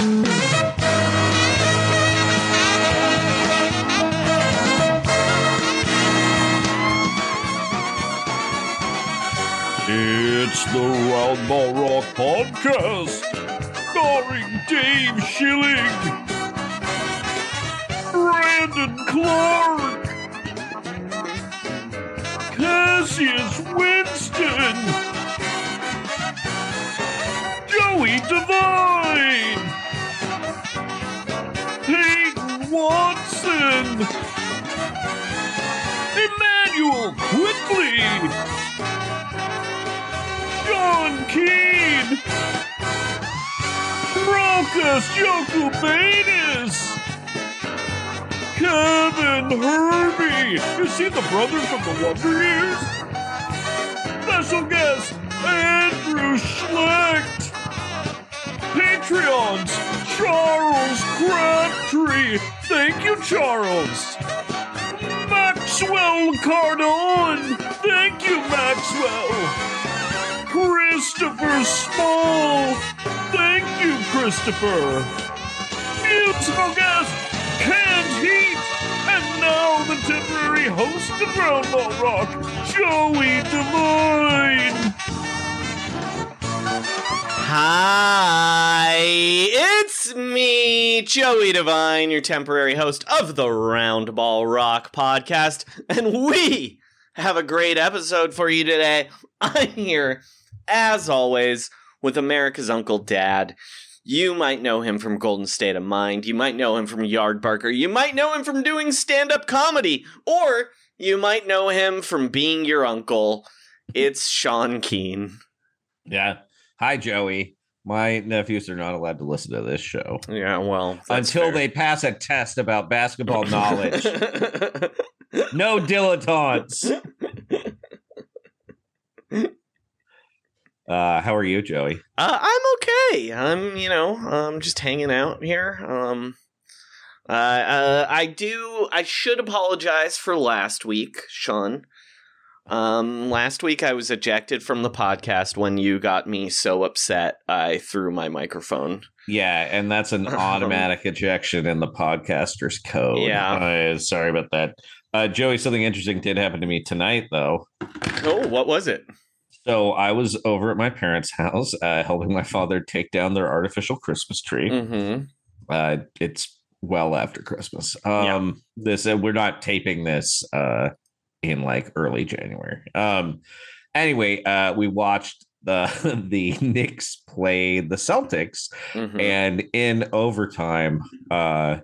It's the Round Ball Rock Podcast, starring Dave Schilling, Brandon Clark, Cassius Winston, Joey Devine, Watson, Immanuel Quickley. Sean Keane, Rokas Jokubaitis, Kevin Herbie. Is he the brother from the Wonder Years? Special guest Andrew Schlecht. Patreons Charles Crabtree. Thank you, Charles. Maxwell Cardone. Thank you, Maxwell. Christopher Small. Thank you, Christopher. Musical guest, Canned Heat. And now the temporary host of Roundball Rock, Joey Devine. Hi, it's me, Joey Devine, your temporary host of the Roundball Rock podcast, and we have a great episode for you today. I'm here, as always, with America's Uncle Dad. You might know him from Golden State of Mind. You might know him from Yardbarker. You might know him from doing stand up comedy. Or you might know him from being your uncle. It's Sean Keane. Yeah. Hi, Joey. My nephews are not allowed to listen to this show Yeah, well, until fair. they pass a test about basketball knowledge. no dilettantes. Uh, how are you, Joey? Uh, I'm okay. I'm, you know, I'm just hanging out here. Um, uh, uh, I do. I should apologize for last week, Sean. Um, last week I was ejected from the podcast when you got me so upset I threw my microphone. Yeah, and that's an automatic ejection in the podcaster's code. Yeah. Uh, sorry about that. Uh, Joey, something interesting did happen to me tonight, though. Oh, what was it? So I was over at my parents' house, uh, helping my father take down their artificial Christmas tree. Mm-hmm. Uh, it's well after Christmas. Um, This uh, we're not taping this uh, in like early January. Um, anyway, uh, we watched the the Knicks play the Celtics, Mhm. and in overtime, uh,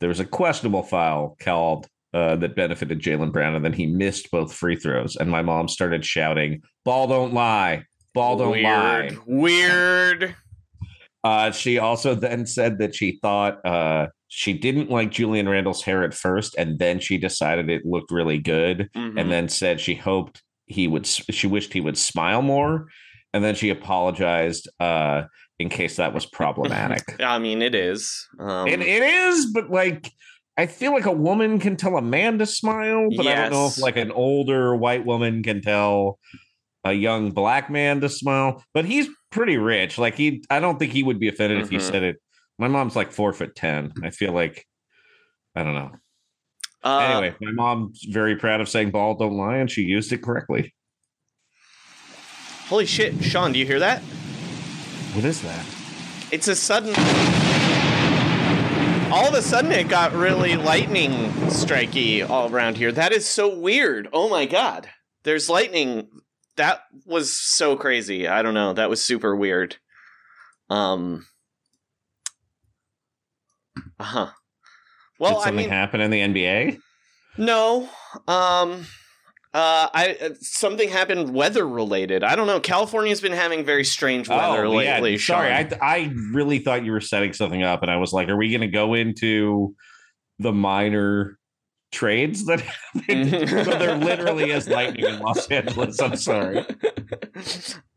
there was a questionable foul called uh, that benefited Jaylen Brown, and then he missed both free throws. And my mom started shouting, "Ball don't lie! Ball don't lie!" Weird. Uh, she also then said that she thought uh, she didn't like Julius Randle's hair at first, and then she decided it looked really good, Mhm. and then said she hoped he would. She wished he would smile more, and then she apologized uh, in case that was problematic. I mean, it is. Um, it, it is, but like I feel like a woman can tell a man to smile, but I don't know if like an older white woman can tell a young black man to smile. But he's pretty rich. Like he, I don't think he would be offended if you Mhm. said it. My mom's like four foot ten. I feel like I don't know. uh, anyway, my mom's very proud of saying "ball don't lie," and she used it correctly. holy shit, Sean, do you hear that? What is that? It's a sudden. All of a sudden, it got really lightning strikey all around here. That is so weird. Oh my god. There's lightning. That was so crazy. I don't know. That was super weird. Um. Uh huh. Well, Did I something mean, happen in the NBA? no. Um. Uh, I uh, something happened weather related. I don't know. California's been having very strange weather Oh, yeah. lately. Sorry, I I really thought you were setting something up, and I was like, "Are we going to go into the minor trades that happened?" so there literally is lightning in Los Angeles. I'm sorry.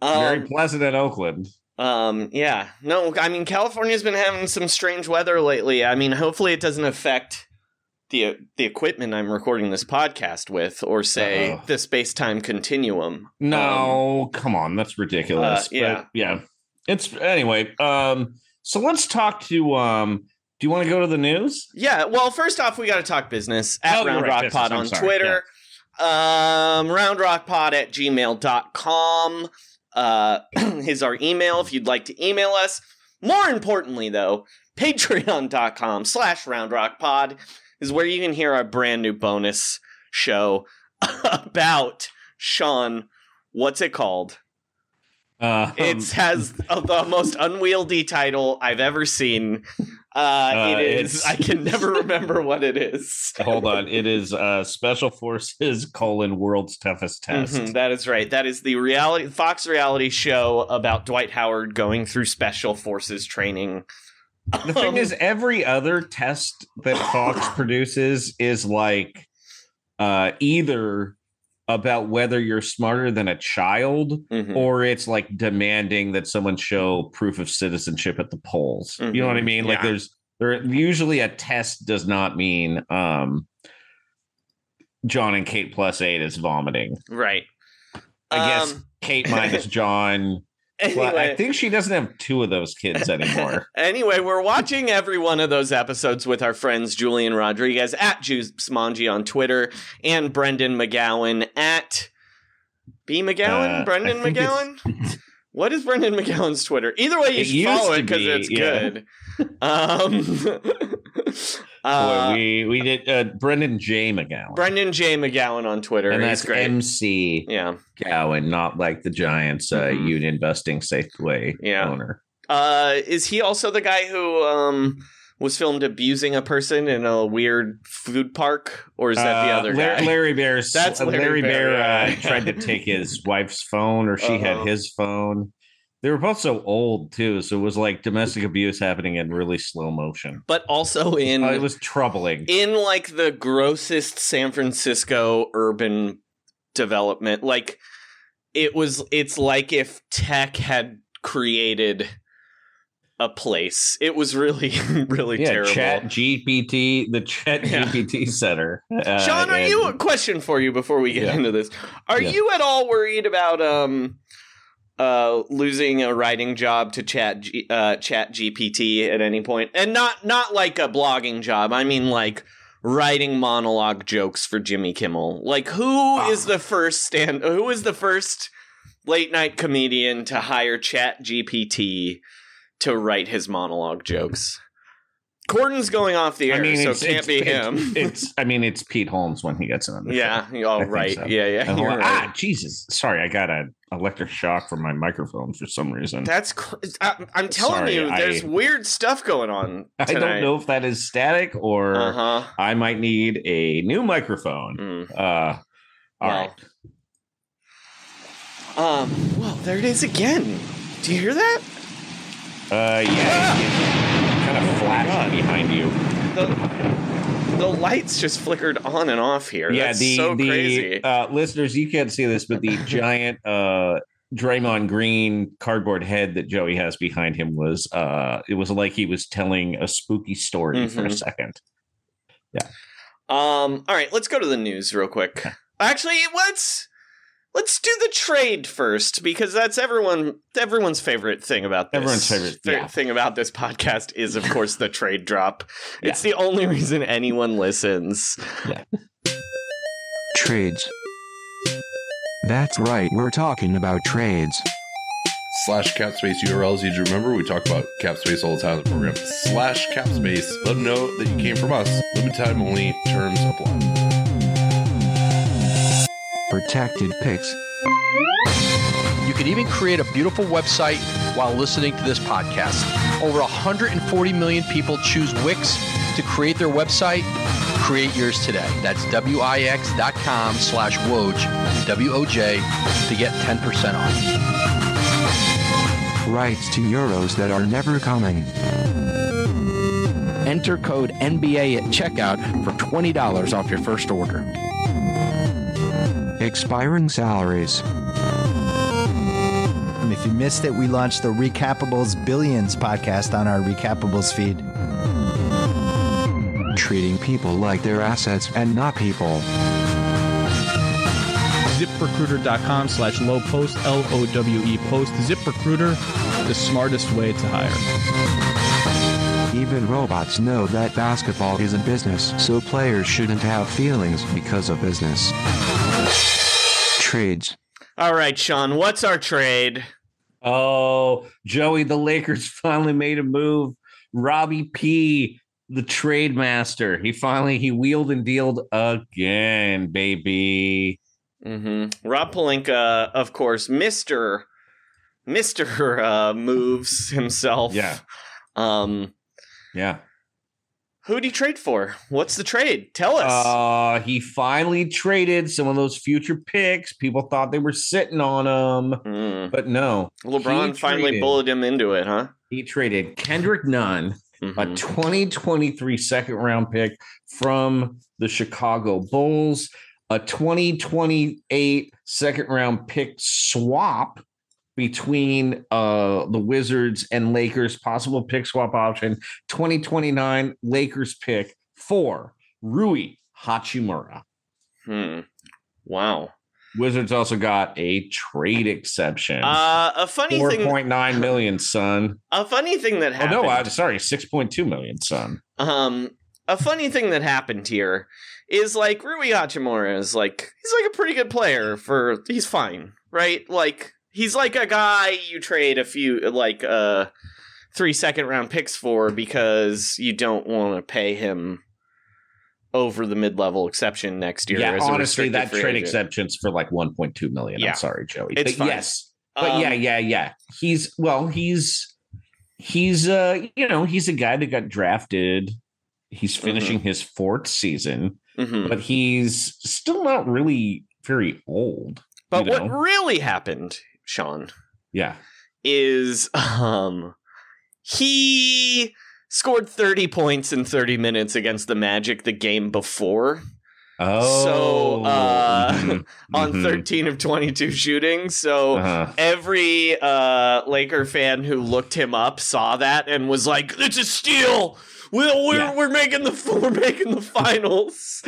Very um, pleasant in Oakland. um, yeah. No, I mean California's been having some strange weather lately. I mean, hopefully it doesn't affect the the equipment I'm recording this podcast with, or say Uh-oh. the space time continuum. No, come on, that's ridiculous. uh, yeah. But, yeah. It's anyway. Um, so let's talk to. Um, do you want to go to the news? Yeah, well, first off, we got to talk business at Oh, Round Rock business. Pod on sorry, Twitter. Um, roundrockpod at gmail.com uh, is our email if you'd like to email us. More importantly, though, patreon.com slash roundrockpod is where you can hear our brand new bonus show about Sean. What's it called? Uh, It has the most unwieldy title I've ever seen. Uh, Uh, it is. I can never remember what it is. hold on. It is uh, Special Forces colon World's Toughest Test. Mhm, that is right. That is the reality Fox reality show about Dwight Howard going through special forces training. The thing Um, is, every other test that Fox produces is like uh, either about whether you're smarter than a child mhm. or it's like demanding that someone show proof of citizenship at the polls. You know what I Mhm, mean? Like there's there usually a test does not mean um John and Kate plus eight is vomiting. right. I guess Um, Kate minus John. Well, I think she doesn't have two of those kids anymore. anyway, we're watching every one of those episodes with our friends Julian Rodriguez at Juice Smongy on Twitter and Brendan McGowan at B McGowan. Uh, Brendan I think it's- McGowan. What is Brendan McGowan's Twitter? Either way, you It should follow it because be, it's yeah. good. Um, uh, Boy, we we did uh, Brendan J McGowan, Brendan J. McGowan on Twitter. and that's great. MC yeah. Gowan, not like the Giants uh, Mhm. union busting Safeway Yeah. owner. Uh, is he also the guy who um was filmed abusing a person in a weird food park, or is that the Uh, other guy? Larry Baer's That's uh, Larry Larry, Baer, Baer, uh, tried to take his wife's phone, or she Uh-huh. had his phone. They were both so old too, so it was like domestic abuse happening in really slow motion. but also in Uh, it was troubling. in like the grossest San Francisco urban development. Like it was. It's like if tech had created a place. It was really, really yeah, terrible. Chat GPT, the Chat Yeah. GPT Center. Uh, Sean, are and- you a question for you before we get Yeah. into this? Are you at all worried about um uh losing a writing job to chat G- uh chat GPT at any? And not not like a blogging job. I mean like writing monologue jokes for Jimmy Kimmel. Like who is Ah. the first stand who is the first late night comedian to hire chat GPT to write his monologue jokes? Corden's going off the air, so it can't be him. It's, I mean, it's Pete Holmes when he gets in Yeah. show. I think right. so. Yeah, yeah. You're hold right. Ah, Jesus. Sorry, I got an electric shock from my microphone for some reason. That's. Cr- I, I'm telling Sorry, you, there's I- weird stuff going on. I don't know if that is static or Uh huh. I might need a new microphone. Mm. Uh, all right. Um. Well, there it is again. Do you hear that? Uh, yeah, kind of flashing behind you. The the lights just flickered on and off here. Yeah, That's the so the crazy. uh, listeners, you can't see this, but the giant uh Draymond Green cardboard head that Joey has behind him was uh it was like he was telling a spooky story for a second. Yeah. Um. All right, let's go to the news real quick. Actually, let's let's do the trade first because that's everyone everyone's favorite thing about this. Everyone's favorite, yeah. thing about this podcast is, of course, the trade drop. It's the only reason anyone listens. Trades. That's right, we're talking about trades. slash capspace URLs. You remember we talk about capspace all the time in the program. Slash capspace. Let them know that you came from us. Limited time only. Terms apply. Protected picks. You can even create a beautiful website while listening to this podcast. Over 140 million people choose Wix to create their website. Create yours today. That's Wix.com slash Woj, W-O-J, to get 10% off. Rights to euros that are never coming. Enter code NBA at checkout for $20 off your first order. Expiring salaries. And if you missed it, we launched the Recapables Billions podcast on our Recapables feed. Treating people like they're assets and not people. ZipRecruiter.com slash low post, L O W E post. ZipRecruiter, the smartest way to hire. Even robots know that basketball isn't business, so players shouldn't have feelings because of business. Trades. All right, Sean, what's our trade? Oh, Joey, the Lakers finally made a move. Robbie P, the trade master. He finally he wheeled and dealed again, baby. Mm-hmm. Rob Pelinka, of course, Mister Mister uh, moves himself. Yeah. Um. Yeah. Who'd he trade for? What's the trade? Tell us. Uh, he finally traded some of those future picks. People thought they were sitting on them, Mm. but no. LeBron finally traded- bullied him into it, huh? He traded Kendrick Nunn, a Mhm. 2023 second round pick from the Chicago Bulls, a 2028 second round pick swap between uh the Wizards and Lakers, possible pick swap option, 2029 Lakers pick for Rui Hachimura. Hmm. Wow. Wizards also got a trade exception. Uh, a funny Four thing. point nine million, son. A funny thing that Oh happened. no, I'm sorry, six point two million, son. Um, a funny thing that happened here is like Rui Hachimura is like he's like a pretty good player for he's fine, right? Like he's like a guy you trade a few like uh three second round picks for because you don't want to pay him over the mid level exception next year. Yeah, honestly, that trade agent. exceptions for like one point two million. Yeah. I'm sorry, Joey. It's but fine. yes, but yeah, Um, yeah, yeah. He's well, he's he's uh you know he's a guy that got drafted. He's Mm-hmm. finishing his fourth season, mhm. but he's still not really very old. But you what really happened, Sean, Yeah. is um he scored 30 points in 30 minutes against the Magic the game before Oh, So, uh, mhm, on mhm. 13 of 22 shooting. So Uh-huh. every uh Laker fan who looked him up saw that and was like, "It's a steal. We're we're, Yeah. we're making the we're making the finals."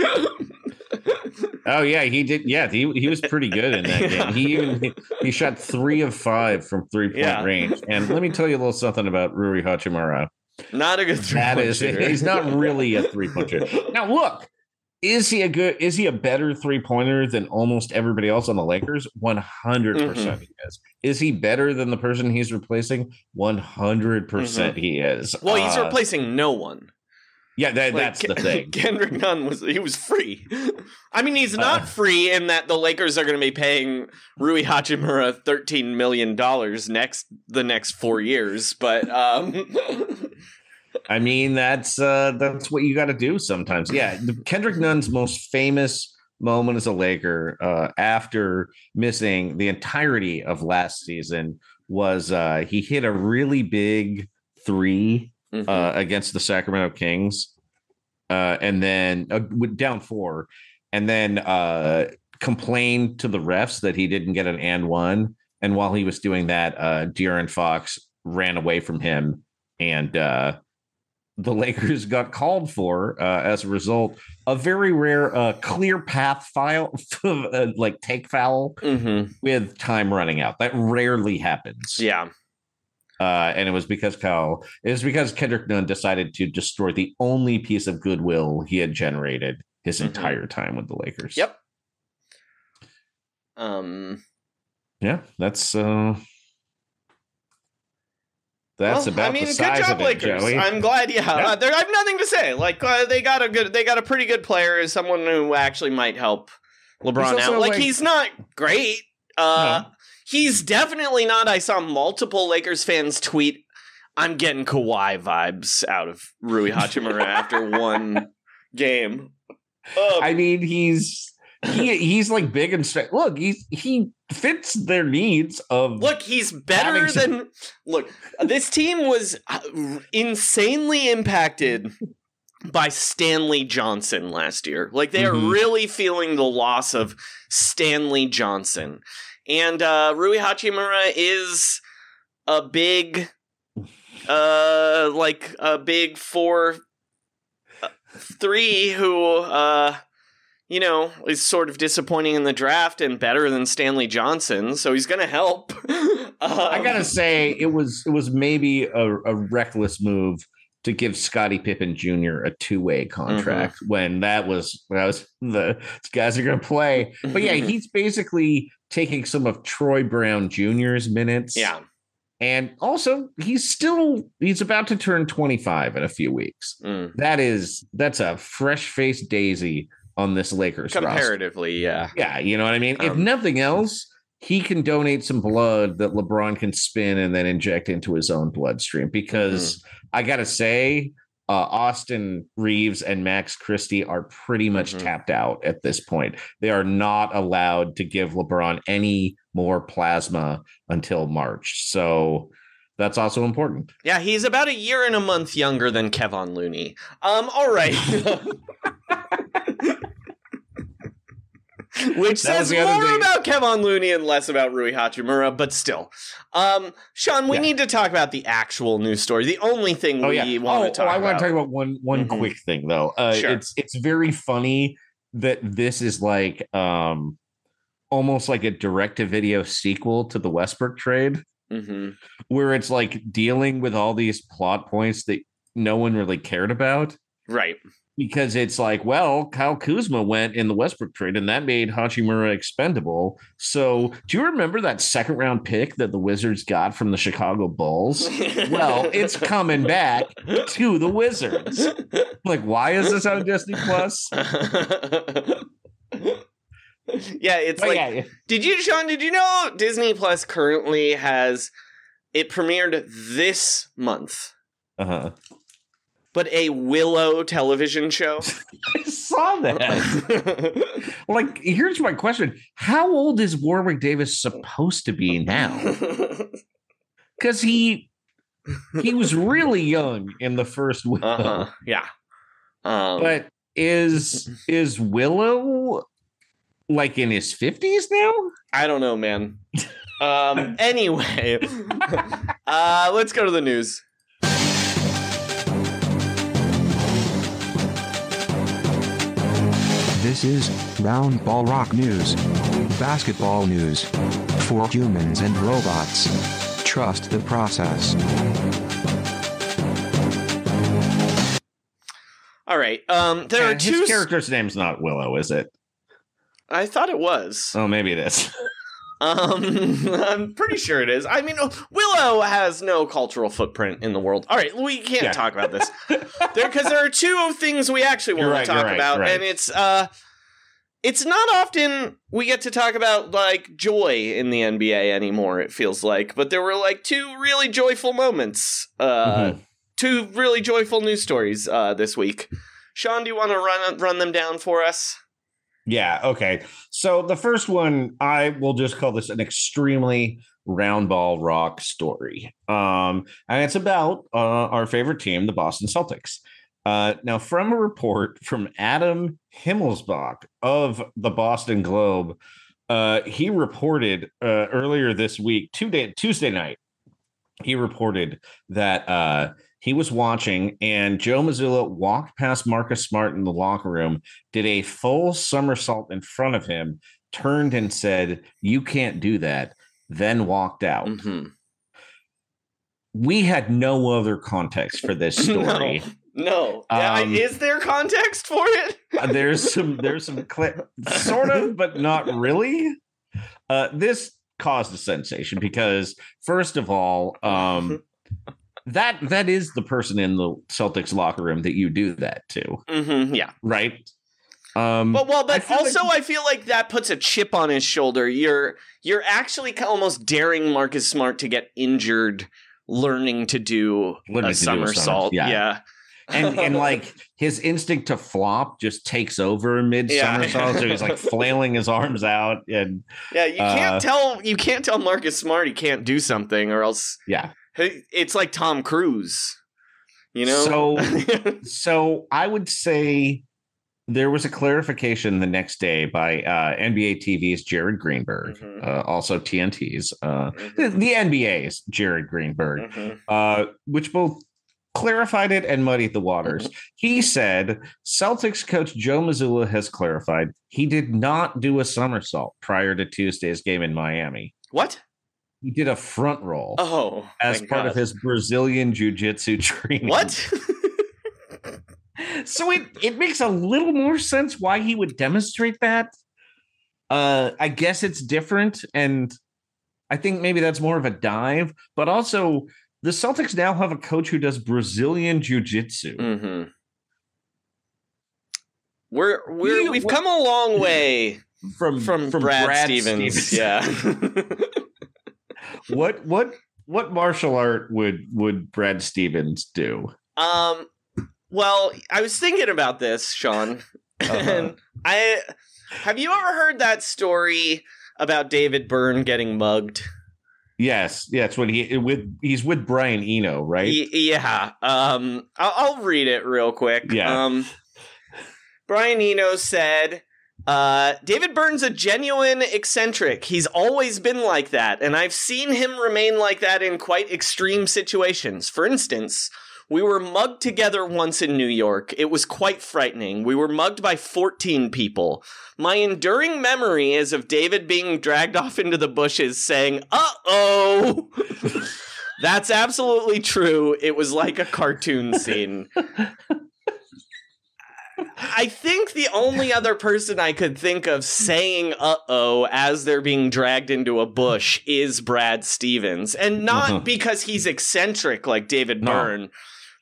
Oh yeah, he did. Yeah, he he was pretty good in that Yeah. game. He even he shot three of five from three point Yeah. range. And let me tell you a little something about Rui Hachimura. Not a good three That is, he's not really a three pointer. Now look, is he a good? Is he a better three pointer than almost everybody else on the Lakers? One hundred percent, he is. Is he better than the person he's replacing? One hundred percent, he is. Well, he's Uh, replacing no one. Yeah, that, Like, that's the thing. Kendrick Nunn was he was free. I mean, he's not Uh. free in that the Lakers are going to be paying Rui Hachimura thirteen million dollars next the next four years, but um, I mean, that's uh that's what you got to do sometimes. Yeah, Kendrick Nunn's most famous moment as a Laker uh, after missing the entirety of last season was uh, he hit a really big 3 mhm. uh, against the Sacramento Kings, uh, and then uh, with down four, and then uh, complained to the refs that he didn't get an and one, and while he was doing that, uh, De'Aaron Fox ran away from him, and uh, the Lakers got called for uh, as a result. A very rare uh, clear path file, uh, like take foul Mm-hmm. with time running out. That rarely happens. Yeah. Uh, and it was because Kyle, it was because Kendrick Nunn decided to destroy the only piece of goodwill he had generated his Mhm. entire time with the Lakers. Yep. Um. Yeah, that's uh that's well, about I mean, the good size job, of it, Lakers. Joey. I'm glad. Yeah, Yeah. Uh, there, I have nothing to say. Like uh, they got a good, they got a pretty good player, as someone who actually might help LeBron out. Like, like- he's not great. Uh, he's definitely not. I saw multiple Lakers fans tweet, "I'm getting Kawhi vibes out of Rui Hachimura after one game." Um, I mean, he's he he's like big and straight. Look, he's he fits their needs of Look, he's better Having some- than. Look, this team was uh, insanely impacted by Stanley Johnson last year. Like, they are Mhm. really feeling the loss of Stanley Johnson. And uh, Rui Hachimura is a big, uh, like a big four, uh, three who, uh, you know, is sort of disappointing in the draft and better than Stanley Johnson, so he's gonna help. I Um, gotta say, it was it was maybe a, a reckless move to give Scottie Pippen Jr. a two way contract Mm-hmm. when that was when I was the guys are gonna play. But yeah, he's basically taking some of Troy Brown Jr.'s minutes. Yeah. And also, he's still he's about to turn 25 in a few weeks. Mm. That is that's a fresh faced daisy on this Lakers roster. comparatively, yeah. Yeah, you know what I mean? if Um, nothing else, he can donate some blood that LeBron can spin and then inject into his own bloodstream. Because Mm-hmm. I gotta say, uh, Austin Reaves and Max Christie are pretty much Mhm. tapped out at this point. They are not allowed to give LeBron any more plasma until March. So that's also important. Yeah, he's about a year and a month younger than Kevon Looney. Um, all right. Which says more thing. about Kevon Looney and less about Rui Hachimura, but still. Um, Sean, we Yeah. need to talk about the actual news story. The only thing Oh we yeah. want oh, to talk oh, I about. want to talk about one one Mhm. quick thing though. Uh, Sure. It's it's very funny that this is like um almost like a direct to video sequel to the Westbrook trade, hmm where it's like dealing with all these plot points that no one really cared about. Right. Because it's like, well, Kyle Kuzma went in the Westbrook trade, and that made Hachimura expendable. So, do you remember that second round pick that the Wizards got from the Chicago Bulls? well, it's coming back to the Wizards. Like, why is this on Disney Plus? yeah, it's But like yeah, yeah. Did you, Sean? Did you know Disney Plus currently has it premiered this month, Uh-huh. But a Willow television show? I saw that. like, here's my question: How old is Warwick Davis supposed to be now? Because he he was really young in the first Willow, uh-huh. Yeah. Um, but is is Willow like in his fifties now? I don't know, man. Um. Anyway, uh, let's go to the news. This is Round Ball Rock News. Basketball news. For humans and robots. Trust the process. All right. Um. There Yeah, are his two. character's name's not Willow, is it? I thought it was. Oh, maybe it is. Um, I'm pretty sure it is. I mean, Willow has no cultural footprint in the world. All right, we can't Yeah. talk about this because there, are two things we actually want right, to talk right, about, right. and it's uh, it's not often we get to talk about like joy in the NBA anymore. It feels like, but there were like two really joyful moments. Uh, Mhm. two really joyful news stories uh this week. Sean, do you want to run run them down for us? Yeah, okay. So the first one, I will just call this an extremely round ball rock story. Um, and it's about uh, our favorite team, the Boston Celtics. Uh, now, from a report from Adam Himmelsbach of the Boston Globe, uh, he reported uh, earlier this week, Tuesday, Tuesday night, he reported that uh, he was watching and Joe Mazzulla walked past Marcus Smart in the locker room, did a full somersault in front of him, turned and said, You can't do that, then walked out. Mm-hmm. We had no other context for this story. No. Yeah, Um, is there context for it? Uh, there's some there's some clip sort of but not really uh this caused a sensation because first of all um that that is the person in the celtics locker room that you do that to Mm-hmm. Yeah. right um But well, I but like- also I feel like that puts a chip on his shoulder. You're you're actually almost daring Marcus Smart to get injured learning to do Learning a to do a somersault, somersault. yeah. yeah. and and like his instinct to flop just takes over mid Yeah. somersault so he's like flailing his arms out and Yeah, you Uh, can't tell you can't tell Marcus Smart he can't do something or else yeah it's like Tom Cruise. You know? So, so I would say there was a clarification the next day by uh, NBA TV's Jared Greenberg, Mhm. uh, also TNT's, uh, Mhm. the, the NBA's Jared Greenberg, Mhm. uh, which both clarified it and muddied the waters. He said Celtics coach Joe Mazzulla has clarified he did not do a somersault prior to Tuesday's game in Miami. What? He did a front roll Oh, as part of his Brazilian jiu-jitsu training. What? so it it makes a little more sense why he would demonstrate that. Uh I guess it's different and I think maybe that's more of a dive, but also the Celtics now have a coach who does Brazilian jiu-jitsu. Mm-hmm. We're, we're we have come a long way From from, from Brad, Stevens. Stevens. Yeah. What what what martial art would would Brad Stevens do? um. Well, I was thinking about this, Sean, Uh-huh. and I have you ever heard that story about David Byrne getting mugged? Yes, yeah, it's when he with he's with Brian Eno, right? Y- yeah. Um, I'll, I'll read it real quick. Yeah. Um, Brian Eno said, uh, David Byrne's a genuine eccentric. He's always been like that, and I've seen him remain like that in quite extreme situations. For instance, we were mugged together once in New York. It was quite frightening. We were mugged by 14 people. My enduring memory is of David being dragged off into the bushes saying, uh oh. That's absolutely true. It was like a cartoon scene. I think the only other person I could think of saying uh oh as they're being dragged into a bush is Brad Stevens. And not Mhm. because he's eccentric like David No. Byrne,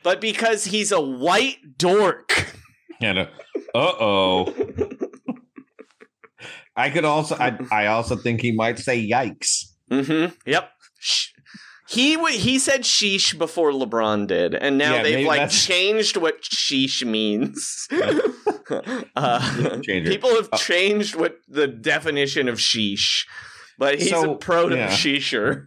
but because he's a white dork. And uh oh. I could also I I also think he might say yikes. Mm-hmm. Yep. Sh- He w- he said sheesh before LeBron did, and now Yeah, they've like that's- changed what sheesh means. uh, people have Uh, changed what the definition of sheesh, but he's So, a proto yeah. sheesher.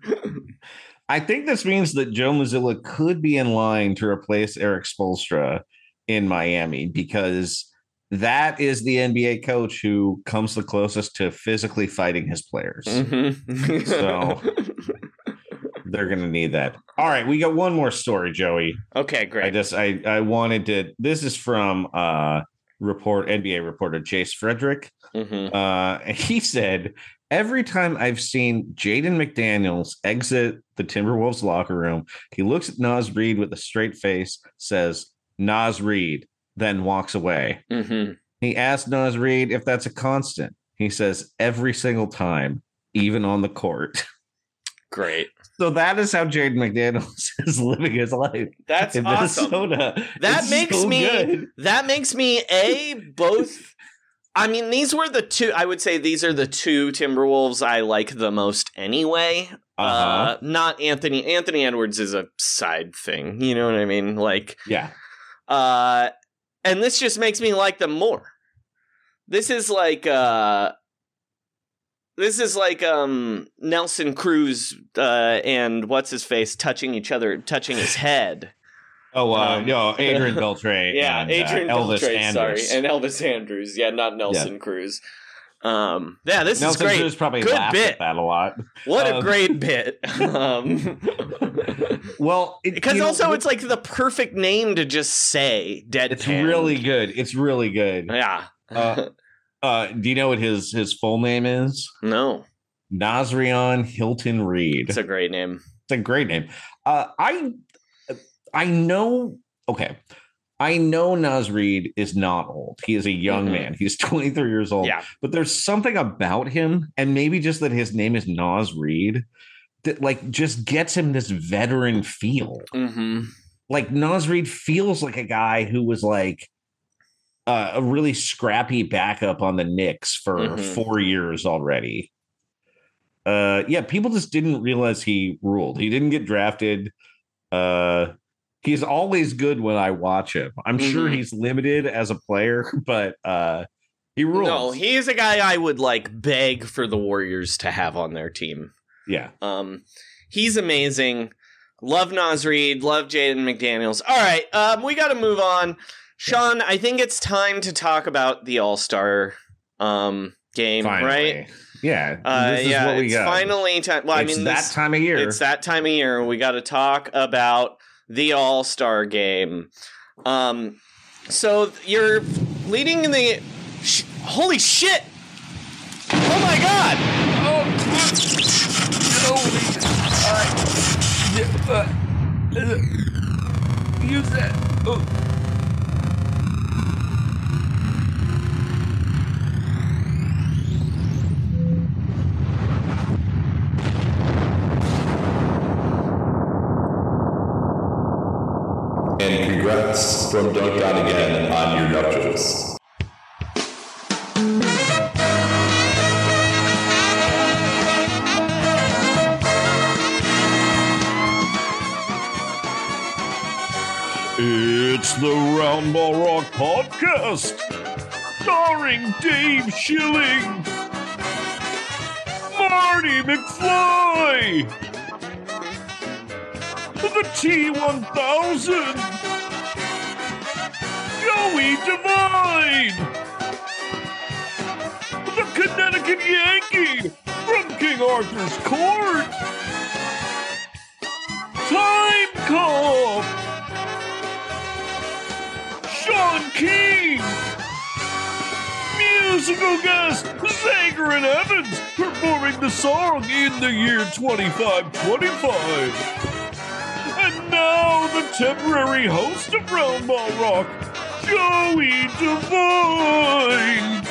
I think this means that Joe Mazzulla could be in line to replace Erik Spoelstra in Miami because that is the NBA coach who comes the closest to physically fighting his players. Mhm. So- They're going to need that. All right, we got one more story, Joey. okay, great. I just I I wanted to. This is from uh report NBA reporter Jace Frederick. Mhm. Uh, he said every time I've seen Jaden McDaniels exit the Timberwolves locker room, he looks at Naz Reid with a straight face, says Naz Reid, then walks away. Mhm. He asked Naz Reid if that's a constant. He says every single time, even on the court. Great. So that is how Jaden McDaniels is living his life That's in awesome. Minnesota. That It's makes so me good. that makes me a both I mean these were the two I would say these are the two Timberwolves I like the most anyway. Uh-huh. Uh not Anthony Anthony Edwards is a side thing, you know what I mean? Like Yeah. uh and this just makes me like them more. This is like uh this is like um Nelson Cruz uh and what's his face touching each other touching his head. Oh, uh, Um, no, Adrian Beltre. Yeah, and, Adrian uh, Elvis Beltre, Andrus. sorry, and Elvis Andrus. Yeah, not Nelson Cruz. Um, yeah, this Nelson is great. Cruz probably Good laughed bit. at that a lot. What a Um, great bit. Um, Well, because you know, also what- it's like the perfect name to just say deadpan. it's really good. It's really good. yeah. Uh, uh, do you know what his his full name is? no, Nazreon Hilton Reid. it's a great name. It's a great name. Uh, I I know. Okay, I know Naz Reid is not old. He is a young Mhm. man. He's 23 years old. Yeah. But there's something about him, and maybe just that his name is Naz Reid, that like just gets him this veteran feel. Mm-hmm. Like Naz Reid feels like a guy who was like uh, a really scrappy backup on the Knicks for Mhm. four years already. Uh, yeah, people just didn't realize he ruled. He didn't get drafted. Uh, he's always good when I watch him. I'm sure Mhm. he's limited as a player, but uh, he rules. No, he's a guy I would like beg for the Warriors to have on their team. yeah, Um, he's amazing. Love Naz Reid. Love Jaden McDaniels. All right, um, we got to move on. Sean, I think it's time to talk about the All Star um game, finally. right? Yeah, Uh, this is yeah, what we it's got. finally time. Well, it's I mean, that this- time of year. It's that time of year. We got to talk about the All Star game. Um, so you're leading in the. Sh- holy shit! Oh my god! Oh, God! Holy shit! Alright. Use that. Oh. Congrats from Dunk Out again on your nuptials. It's the Round Ball Rock Podcast, starring Dave Schilling, Marty McFly, the T1000, Joey Devine, the Connecticut Yankee from King Arthur's Court, Time Cop. Sean King! Musical guest Zager and Evans performing the song in the year 2525. And now the temporary host of Round Ball Rock, Joey Devine!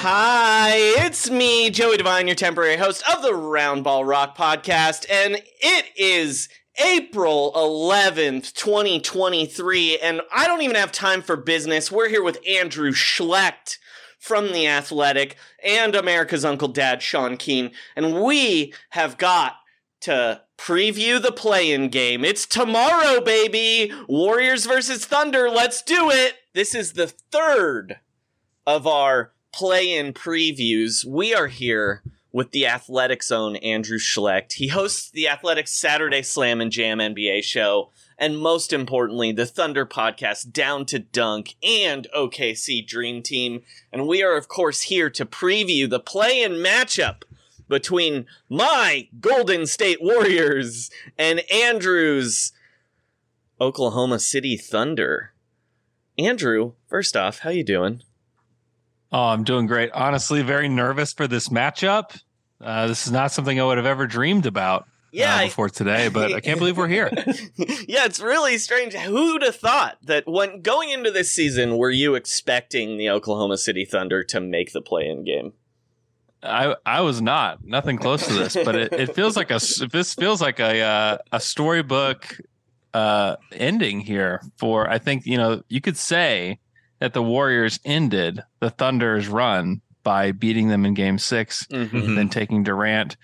Hi, it's me, Joey Devine, your temporary host of the Roundball Rock podcast, and it is April 11th, 2023, and I don't even have time for business. We're here with Andrew Schlecht from The Athletic and America's Uncle Dad, Sean Keane, and we have got to preview the play-in game. It's tomorrow, baby! Warriors versus Thunder, let's do it! This is the third of our play-in previews. We are here with the Athletics own Andrew Schlecht. He hosts the Athletics Saturday Slam and Jam NBA show, and most importantly, the Thunder podcast Down to Dunk and OKC Dream Team. And we are, of course, here to preview the play-in matchup between my Golden State Warriors and Andrew's Oklahoma City Thunder. Andrew, first off, how you doing? Oh, I'm doing great. Honestly, very nervous for this matchup. Uh, this is not something I would have ever dreamed about Yeah, uh, before today, but I can't believe we're here. yeah, it's really strange. Who'd have thought that when going into this season, were you expecting the Oklahoma City Thunder to make the play-in game? I I was not nothing close to this, but it, it feels like a s- this feels like a uh, a storybook uh, ending here for I think you know you could say that the Warriors ended the Thunder's run by beating them in Game 6 and then taking Durant.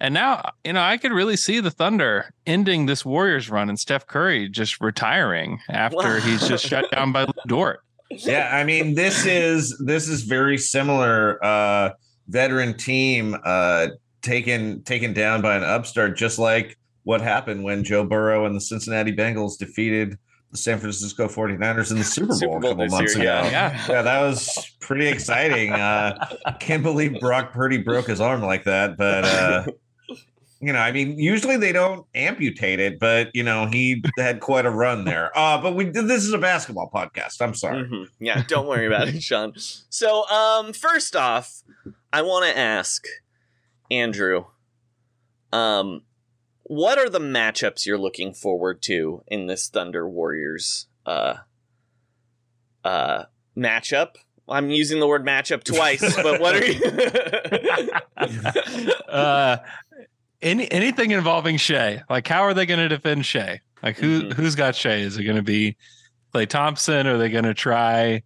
And now, you know, I could really see the Thunder ending this Warriors run and Steph Curry just retiring after he's just shut down by Lu Dort. yeah i mean this is this is very similar uh veteran team uh taken taken down by an upstart just like what happened when joe burrow and the cincinnati bengals defeated the San Francisco 49ers in the Super Bowl Super a couple months year, ago. yeah. yeah, that was pretty exciting. Uh, can't believe Brock Purdy broke his arm like that, but uh, you know, I mean, usually they don't amputate it, but you know, he had quite a run there. Uh, but we this is a basketball podcast. I'm sorry. Mhm. Yeah, don't worry about it, Sean. So, um, first off, I want to ask Andrew, um, what are the matchups you're looking forward to in this Thunder Warriors uh uh matchup? I'm using the word matchup twice, but what are you? uh, any anything involving Shea. Like, how are they going to defend Shea? Like, who Mm-hmm. who's got Shea? Is it going to be Klay Thompson? Or are they going to try?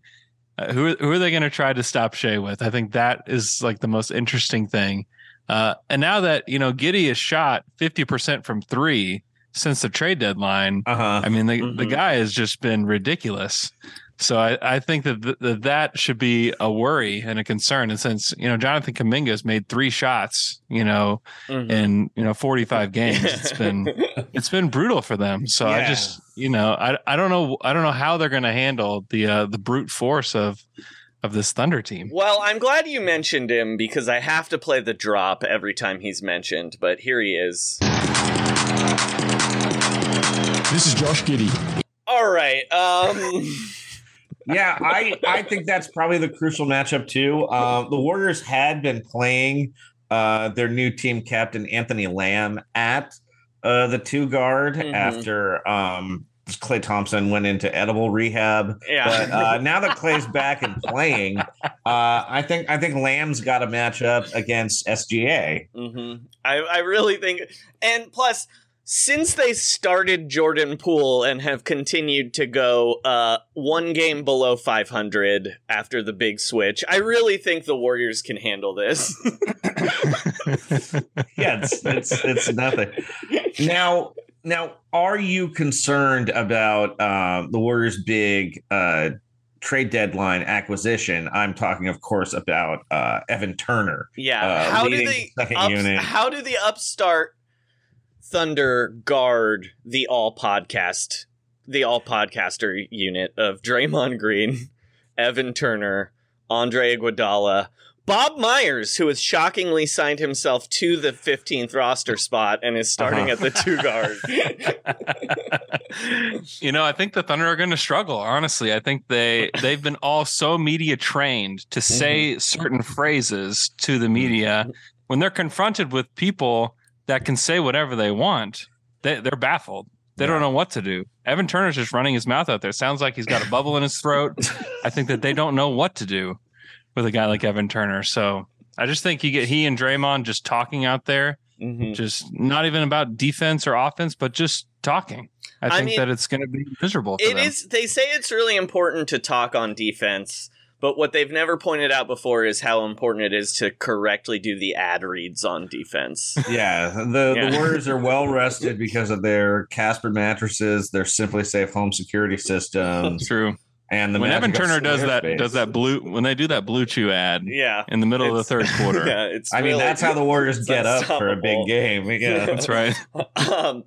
Uh, who who are they going to try to stop Shea with? I think that is like the most interesting thing. Uh, and now that you know Giddey has shot fifty percent from three since the trade deadline, uh-huh. I mean the Mm-hmm. the guy has just been ridiculous. So I, I think that, th- that that should be a worry and a concern. And since you know Jonathan Kuminga has made three shots, you know, Mhm. in you know forty five games, it's been it's been brutal for them. So I just you know I I don't know I don't know how they're going to handle the uh, the brute force of of this Thunder team. Well, I'm glad you mentioned him because I have to play the drop every time he's mentioned, but here he is. This is Josh Giddey. All right. Um yeah, I I think that's probably the crucial matchup too. Um, the Warriors had been playing uh, their new team captain Anthony Lamb at uh, the two guard Mhm. after um, Klay Thompson went into edible rehab. Yeah. But uh, now that Klay's back and playing, uh, I think I think Lamb's got a matchup against SGA. hmm I, I really think, and plus, since they started Jordan Poole and have continued to go uh, one game below 500 after the big switch, I really think the Warriors can handle this. yeah, it's it's it's nothing. Now, now, are you concerned about uh, the Warriors' big uh, trade deadline acquisition? I'm talking, of course, about uh, Evan Turner. Yeah. uh, how do leading the ups- unit? how do the upstart Thunder guard the all podcast the all podcaster unit of Draymond Green, Evan Turner, Andre Iguodala, Bob Myers, who has shockingly signed himself to the 15th roster spot and is starting Uh-huh. at the two guard. you know, I think the Thunder are going to struggle. Honestly, I think they they've been all so media trained to say certain phrases to the media when they're confronted with people that can say whatever they want. They, they're baffled. They don't know what to do. Evan Turner's just running his mouth out there. Sounds like he's got a bubble in his throat. I think that they don't know what to do with a guy like Evan Turner. So I just think you get he and Draymond just talking out there, Mm-hmm. just not even about defense or offense, but just talking. I I think mean, that it's going to be miserable. It them. is. They say it's really important to talk on defense, but what they've never pointed out before is how important it is to correctly do the ad reads on defense. Yeah, the, Yeah. the Warriors are well rested because of their Casper mattresses, their SimpliSafe home security system. True. And the when Evan Turner does that Squarespace. does that blue when they do that BlueChew ad Yeah. in the middle of the third quarter. yeah, it's. I mean, that's how the Warriors get up for a big game. Yeah, That's right. um,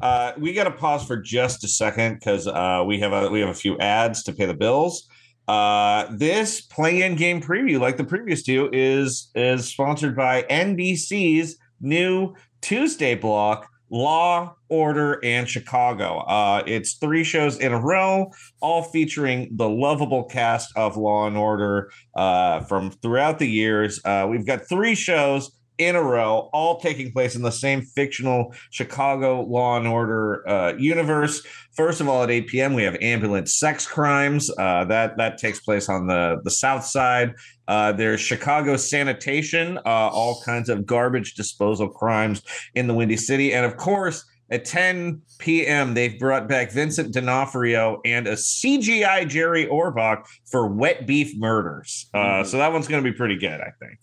Uh, we got to pause for just a second because uh, we have a we have a few ads to pay the bills. Uh, this play-in game preview, like the previous two, is is sponsored by NBC's new Tuesday block, Law, Order, and Chicago. Uh, it's three shows in a row, all featuring the lovable cast of Law and Order uh, from throughout the years. Uh, we've got three shows in a row, all taking place in the same fictional Chicago Law and Order uh, universe. First of all, at 8 p.m., we have ambulance sex crimes. Uh, that that takes place on the the South Side. Uh, there's Chicago sanitation, uh, all kinds of garbage disposal crimes in the Windy City, and of course. At 10 p.m., they've brought back Vincent D'Onofrio and a CGI Jerry Orbach for wet beef murders. Uh, so that one's going to be pretty good, I think.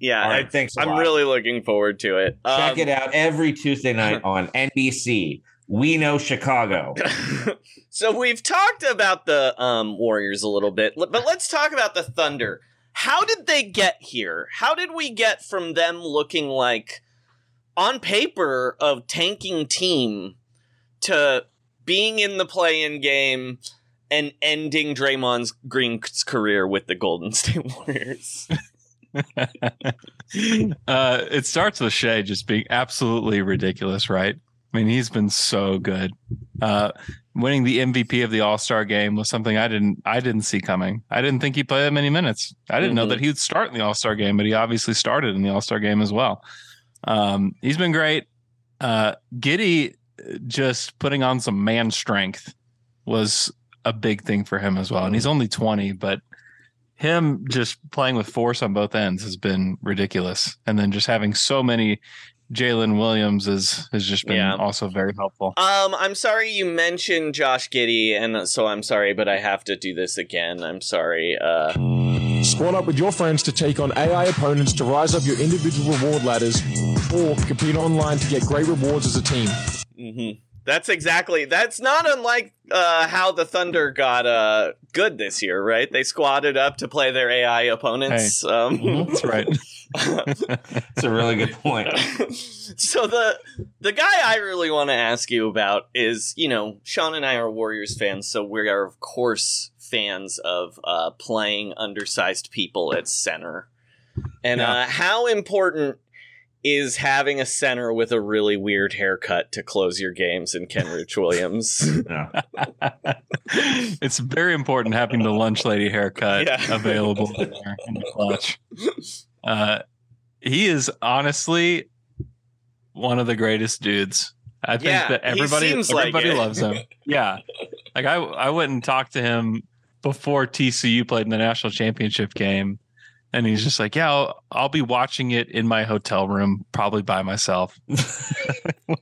Yeah, All right, I, thanks I'm lot. really looking forward to it. Check Um, it out every Tuesday night on NBC. We know Chicago. So we've talked about the um, Warriors a little bit, but let's talk about the Thunder. How did they get here? How did we get from them looking like on paper of tanking team to being in the play-in game and ending Draymond's Green's career with the Golden State Warriors. uh, it starts with Shea just being absolutely ridiculous, right? I mean, he's been so good. Uh, winning the MVP of the All Star game was something I didn't I didn't see coming. I didn't think he'd play that many minutes. I didn't know Mhm. that he would start in the All Star game, but he obviously started in the All Star game as well. Um, he's been great. Uh, Giddey just putting on some man strength was a big thing for him as well. And he's only 20, but him just playing with force on both ends has been ridiculous. And then just having so many Jalen Williams is has just been Yeah. also very helpful. Um, I'm sorry you mentioned Josh Giddey, and so I'm sorry, but I have to do this again. I'm sorry. Uh, Squad up with your friends to take on AI opponents to rise up your individual reward ladders, or compete online to get great rewards as a team. mhm. That's exactly. That's not unlike uh, how the Thunder got uh, good this year, right? They squatted up to play their AI opponents. Um, That's right. That's a really good point. so the the guy I really want to ask you about is, you know, Sean and I are Warriors fans, so we are of course fans of uh, playing undersized people at center. And Yeah. uh, how important is having a center with a really weird haircut to close your games in Kenrich Williams? it's very important having the lunch lady haircut Yeah. available in, there in the clutch. Uh, he is honestly one of the greatest dudes. I think Yeah, that he everybody like everybody loves him. Yeah, like I I went and talked to him before TCU played in the national championship game, and he's just like, "Yeah, I'll, I'll be watching it in my hotel room, probably by myself."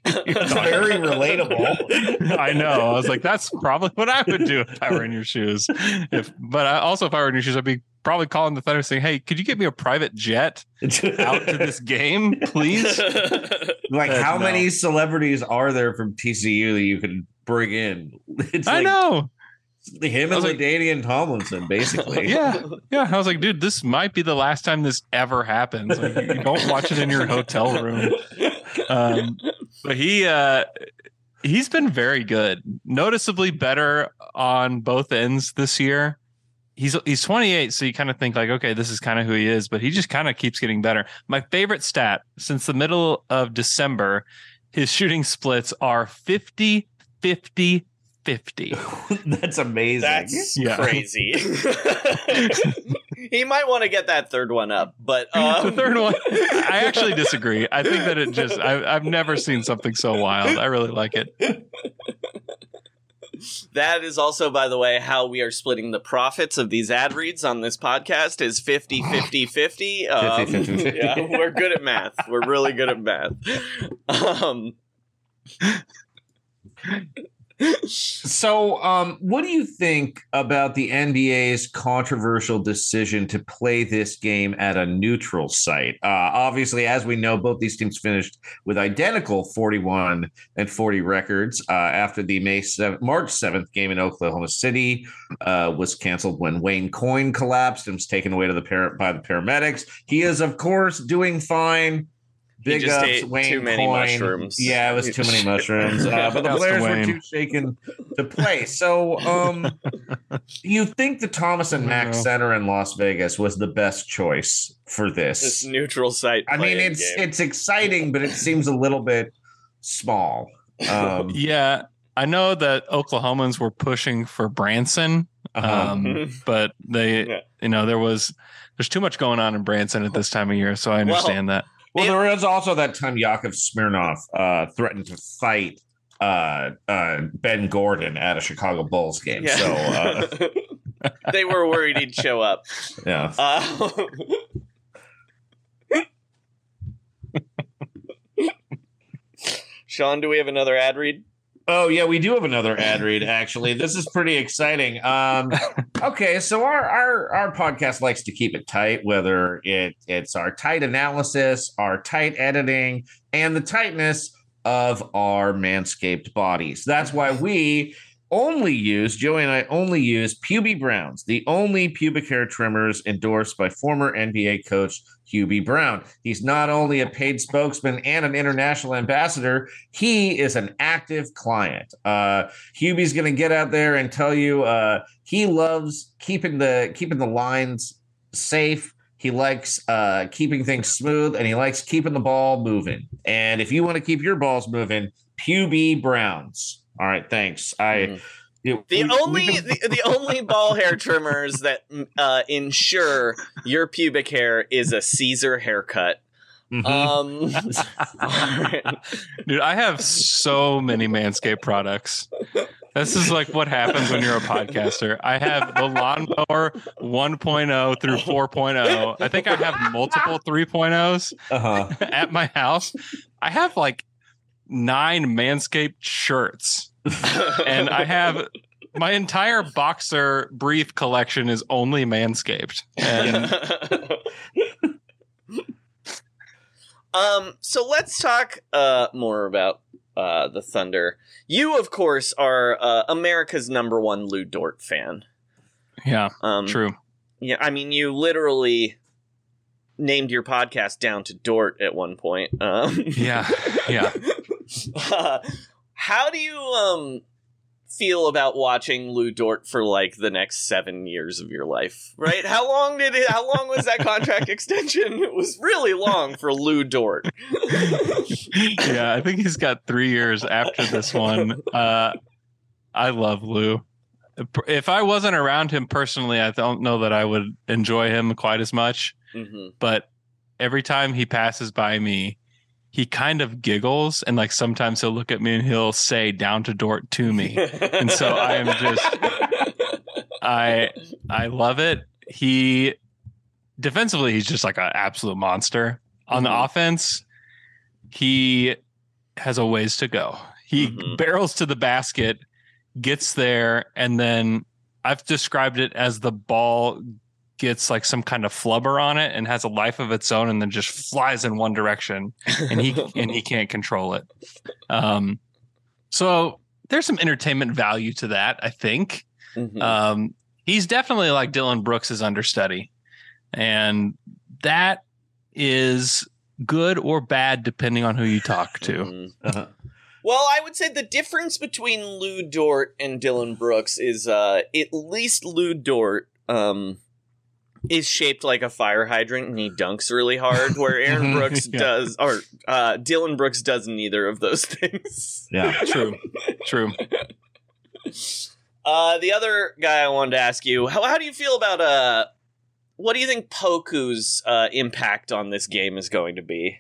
It's very relatable. I know. I was like, that's probably what I would do if I were in your shoes. If, but I, also, if I were in your shoes, I'd be probably calling the Thunder saying, "Hey, could you get me a private jet out to this game, please?" Like, Uh, how no. many celebrities are there from TCU that you could bring in? It's I like know. Him and like- LaDainian Tomlinson, basically. Yeah, yeah. I was like, dude, this might be the last time this ever happens. Like, you don't watch it in your hotel room. Um, but he uh, he's been very good, noticeably better on both ends this year. He's he's 28, so you kind of think like, okay, this is kind of who he is, but he just kind of keeps getting better. My favorite stat since the middle of December, his shooting splits are 50, 50, 50. That's amazing. That's Yeah. crazy. he might want to get that third one up, but um, the third one, I actually disagree. I think that it just, I, I've never seen something so wild. I really like it. That is also, by the way, how we are splitting the profits of these ad reads on this podcast is 50 50 50. Um, 50, 50, 50. yeah, we're good at math. We're really good at math. Um, So, um, what do you think about the NBA's controversial decision to play this game at a neutral site? Uh, obviously, as we know, both these teams finished with identical 41 and 40 records uh, after the May 7th, March 7th game in Oklahoma City uh, was canceled when Wayne Coyne collapsed and was taken away to the par- by the paramedics. He is, of course, doing fine. He Big just ups, ate Wayne too many Coyne. mushrooms. Yeah, it was too many mushrooms. Uh, but the Shouts players were too shaken to play. So, um, you think the Thomas and Mack. Center in Las Vegas was the best choice for this this? neutral site. I mean, it's game. it's exciting, but it seems a little bit small. Um, Yeah, I know that Oklahomans were pushing for Branson, uh-huh. um, but they, Yeah. you know, there was there's too much going on in Branson at this time of year, so I understand that. Well, there was also that time Yakov Smirnoff uh, threatened to fight uh, uh, Ben Gordon at a Chicago Bulls game. Yeah. So, uh, they were worried he'd show up. yeah. Uh, Sean, do we have another ad read? Oh yeah, we do have another ad read. Actually, this is pretty exciting. Um, okay, so our our our podcast likes to keep it tight, whether it it's our tight analysis, our tight editing, and the tightness of our manscaped bodies. That's why we only use Joey and I only use Puby Browns, the only pubic hair trimmers endorsed by former NBA coach Hubie Brown. He's not only a paid spokesman and an international ambassador, he is an active client. Uh, Hubie's going to get out there and tell you uh, he loves keeping the keeping the lines safe. He likes uh, keeping things smooth, and he likes keeping the ball moving. And if you want to keep your balls moving, Puby Browns. All right, thanks. I. The only the, the only ball hair trimmers that uh, ensure your pubic hair is a Caesar haircut. Um, Dude, I have so many Manscaped products. This is like what happens when you're a podcaster. I have the lawnmower 1.0 through 4.0. I think I have multiple 3.0s uh-huh. at my house. I have like nine Manscaped shirts. and I have my entire boxer brief collection is only Manscaped. And um, so let's talk uh, more about uh, the Thunder. You, of course, are uh, America's number one Lu Dort fan. yeah, Um, true. Yeah, I mean, you literally named your podcast down to Dort at one point. Um, Yeah, yeah. how do you um feel about watching Lu Dort for like the next seven years of your life? Right? How long did it? How long was that contract extension? It was really long for Lu Dort. yeah, I think he's got three years after this one. Uh, I love Lu. If I wasn't around him personally, I don't know that I would enjoy him quite as much. Mhm. But every time he passes by me, he kind of giggles and like sometimes he'll look at me and he'll say down to Dort to me. and so I am just I I love it. He defensively he's just like an absolute monster. On the Mhm. offense, he has a ways to go. He Mhm. barrels to the basket, gets there, and then I've described it as the ball gets like some kind of flubber on it and has a life of its own and then just flies in one direction and he and he can't control it. Um so there's some entertainment value to that, I think. Mhm. Um, he's definitely like Dillon Brooks' understudy, and that is good or bad depending on who you talk to. Mhm. Uh-huh. Well, I would say the difference between Lu Dort and Dillon Brooks is uh, at least Lu Dort um, is shaped like a fire hydrant and he dunks really hard, where Aaron Brooks Yeah. does, or uh, Dillon Brooks does neither of those things. Yeah. True, true. Uh, the other guy I wanted to ask you, how, how do you feel about uh, what do you think Poku's uh, impact on this game is going to be?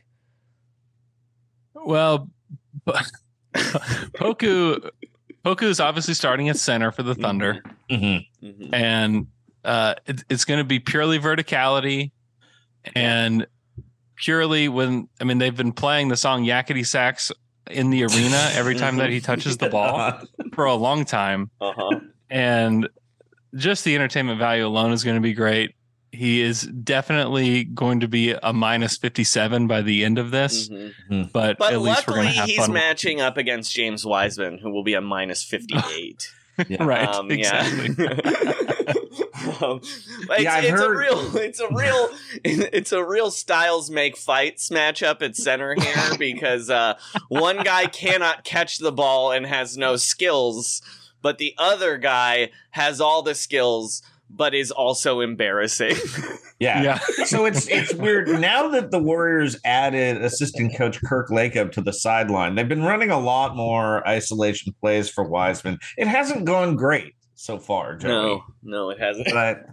Well, Poku Poku is obviously starting at center for the Thunder, Mm-hmm. Mhm. and uh, it, it's going to be purely verticality and purely when I mean they've been playing the song Yakety Sax in the arena every time that he touches the ball for a long time, Uh huh. and just the entertainment value alone is going to be great. He is definitely going to be a minus fifty seven by the end of this, Mhm. but, But at least we're luckily, going to have he's fun. matching up against James Wiseman, who will be a minus fifty-eight. right, Um, exactly. Yeah. um, it's, Yeah, I've it's a real, it's a real, it's a real styles make fights matchup at center here because uh, one guy cannot catch the ball and has no skills, but the other guy has all the skills but is also embarrassing. Yeah. Yeah. so it's it's weird now that the Warriors added assistant coach Kirk Lacob to the sideline. They've been running a lot more isolation plays for Wiseman. It hasn't gone great so far, Joey. no, no, it hasn't. But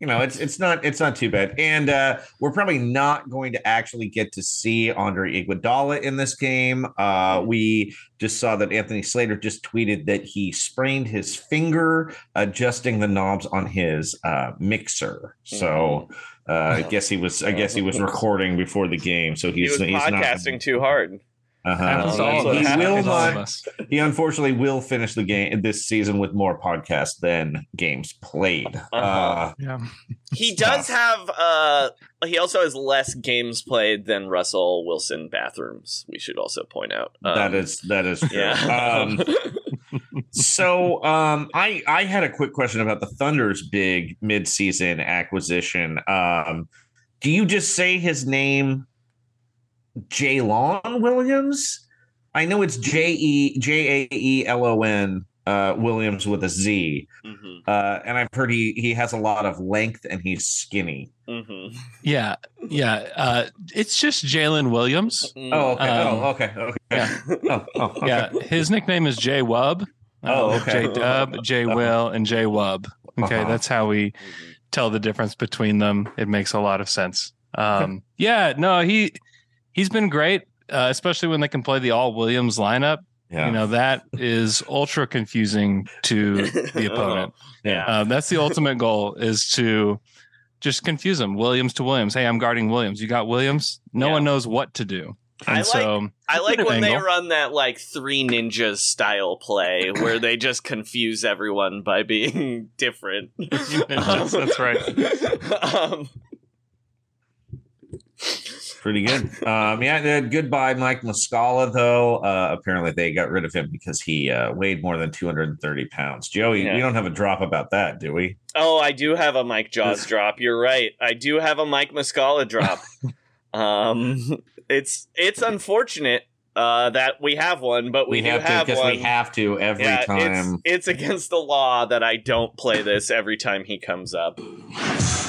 you know, it's it's not it's not too bad. And uh we're probably not going to actually get to see Andre Iguodala in this game. Uh we just saw that Anthony Slater just tweeted that he sprained his finger adjusting the knobs on his uh mixer. So uh I guess he was I guess he was recording before the game. So He he's was he's podcasting too hard. Uh-huh. Happens to all of he will Happens to all of not he unfortunately will finish the game this season with more podcasts than games played. uh Uh-huh. Yeah. He does have uh he also has less games played than Russell Wilson bathrooms, we should also point out. Um, that is that is true. yeah. Um, so um, I I had a quick question about the Thunder's big midseason acquisition. Um, do you just say his name, Jalon Williams? I know it's J E J A E L O N uh, Williams with a Z. Uh, and I've heard he he has a lot of length and he's skinny. Mm-hmm. Yeah, yeah. Uh, it's just Jalen Williams. Oh, okay. Um, oh, okay. Okay. Yeah. oh, oh, okay. Yeah, his nickname is J Wub. Oh, Um, okay. J Dub, J Will, and J Wub. Okay, Uh-huh. that's how we tell the difference between them. It makes a lot of sense. Um, yeah, no, he he's been great, uh, especially when they can play the all Williams lineup. Yeah. You know that is ultra confusing to the opponent. Yeah. Um, that's the ultimate goal is to just confuse them. Williams to Williams. Hey, I'm guarding Williams. You got Williams. No one knows what to do. And I like so I like good when they run that like three ninjas style play where they just confuse everyone by being different. Ninjas, that's right. um, Pretty good. Um, yeah, goodbye, Mike Muscala, though. Uh, apparently, they got rid of him because he uh, weighed more than 230 pounds. Joey, Yeah. we don't have a drop about that, do we? oh, I do have a Mike Jaws drop. You're right. I do have a Mike Muscala drop. um, it's it's unfortunate uh, that we have one, but we, We do have to have because we have to every yeah, time. It's, it's against the law that I don't play this every time he comes up.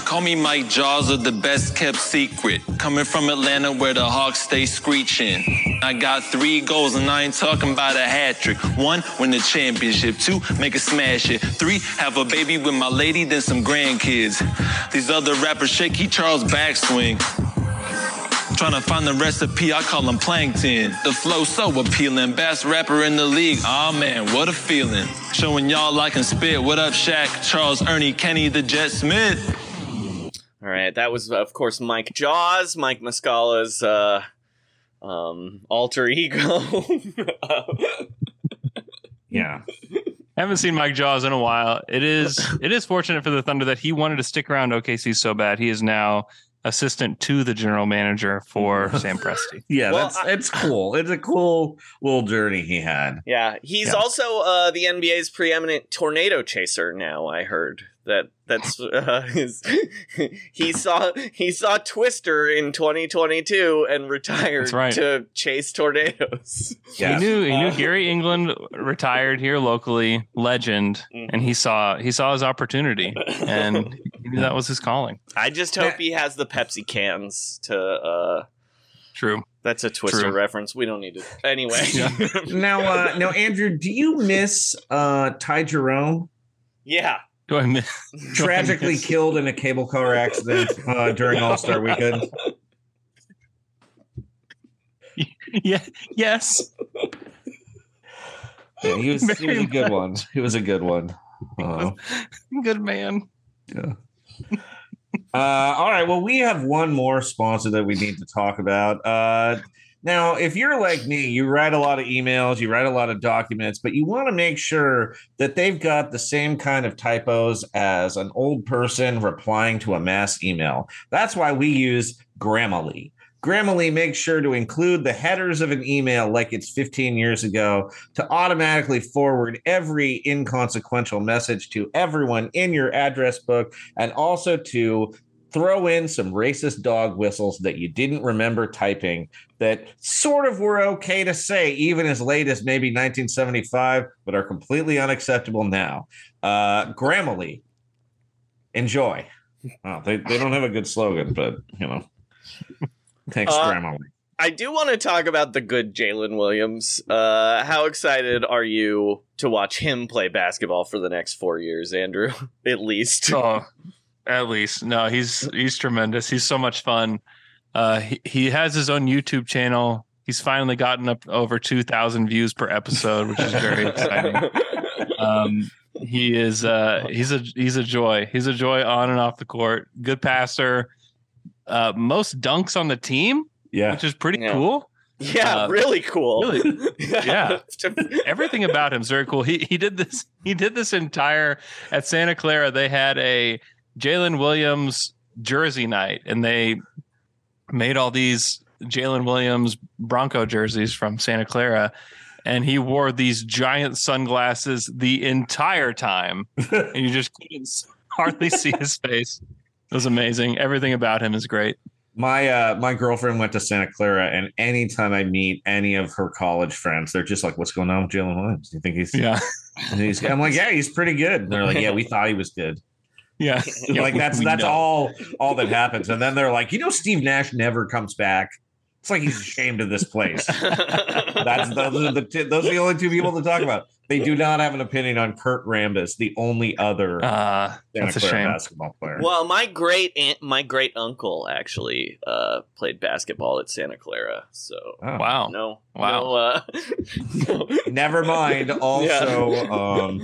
Call me Mike Jaws of the best kept secret. Coming from Atlanta where the Hawks stay screeching. I got three goals and I ain't talking about a hat trick. One, win the championship. Two, make a smash it. Three, have a baby with my lady, then some grandkids. These other rappers shaky Charles backswing. Trying to find the recipe, I call them plankton. The flow so appealing, best rapper in the league. Aw man, what a feeling. Showing y'all I can spit. What up, Shaq? Charles, Ernie, Kenny, the Jet Smith. All right, that was of course Mike Jaws, Mike Muscala's uh, um, alter ego. Yeah. I haven't seen Mike Jaws in a while. It is it is fortunate for the Thunder that he wanted to stick around OKC so bad. He is now assistant to the general manager for Sam Presti. Yeah, Well, that's it's cool. It's a cool little journey he had. yeah, he's Yeah. also uh, the NBA's preeminent tornado chaser. Now I heard that that's uh, his. he saw he saw Twister in 2022 and retired right. to chase tornadoes. He knew he knew Uh, Gary England retired here locally, legend, Mm-hmm. and he saw he saw his opportunity, and he knew that was his calling. I just hope he has the Pepsi cans to. uh True. That's a Twister True. reference. We don't need to. Anyway. now, uh, now, Andrew, do you miss uh, Ty Jerome? yeah. Do I miss? Tragically killed in a cable car accident uh, during All Star Weekend. yeah. Yes. Yeah, he was. He was a good one. He was a good one. Uh, Good man. Yeah. Uh, all right. Well, we have one more sponsor that we need to talk about. Uh, now, if you're like me, you write a lot of emails, you write a lot of documents, but you want to make sure that they've got the same kind of typos as an old person replying to a mass email. That's why we use Grammarly. Grammarly makes sure to include the headers of an email like it's 15 years ago to automatically forward every inconsequential message to everyone in your address book and also to throw in some racist dog whistles that you didn't remember typing that sort of were okay to say even as late as maybe 1975 but are completely unacceptable now uh grammarly enjoy oh, they, they don't have a good slogan but you know thanks Uh, grammarly I do want to talk about the good Jalen Williams. Uh, how excited are you to watch him play basketball for the next four years, Andrew? At least. Oh, at least no, he's he's tremendous. He's so much fun. Uh, he, he has his own YouTube channel. He's finally gotten up over two thousand views per episode, which is very exciting. Um, he is uh, he's a he's a joy. He's a joy on and off the court. Good passer. Uh, most dunks on the team. Yeah, which is pretty Yeah. cool. Yeah, Uh, really cool. Really? yeah. Everything about him's very cool. He he did this he did this entire at Santa Clara they had a Jalen Williams jersey night and they made all these Jalen Williams Bronco jerseys from Santa Clara and he wore these giant sunglasses the entire time, and you just couldn't hardly see his face. It was amazing. Everything about him is great. My uh my girlfriend went to Santa Clara, and anytime I meet any of her college friends, they're just like, "What's going on with Jalen Williams? Do you think he's Yeah. He's, I'm like, yeah, he's pretty good. And they're like, yeah, we thought he was good. Yeah, like that's that's know. all all that happens. And then they're like, you know, Steve Nash never comes back. It's like he's ashamed of this place. That's those are the t- those are the only two people to talk about. They do not have an opinion on Kurt Rambis, the only other uh, Santa that's a Clara shame. basketball player. Well, my great aunt, my great uncle actually uh, played basketball at Santa Clara. So Oh. Wow. no, Wow. no, uh, Never mind. Also, um,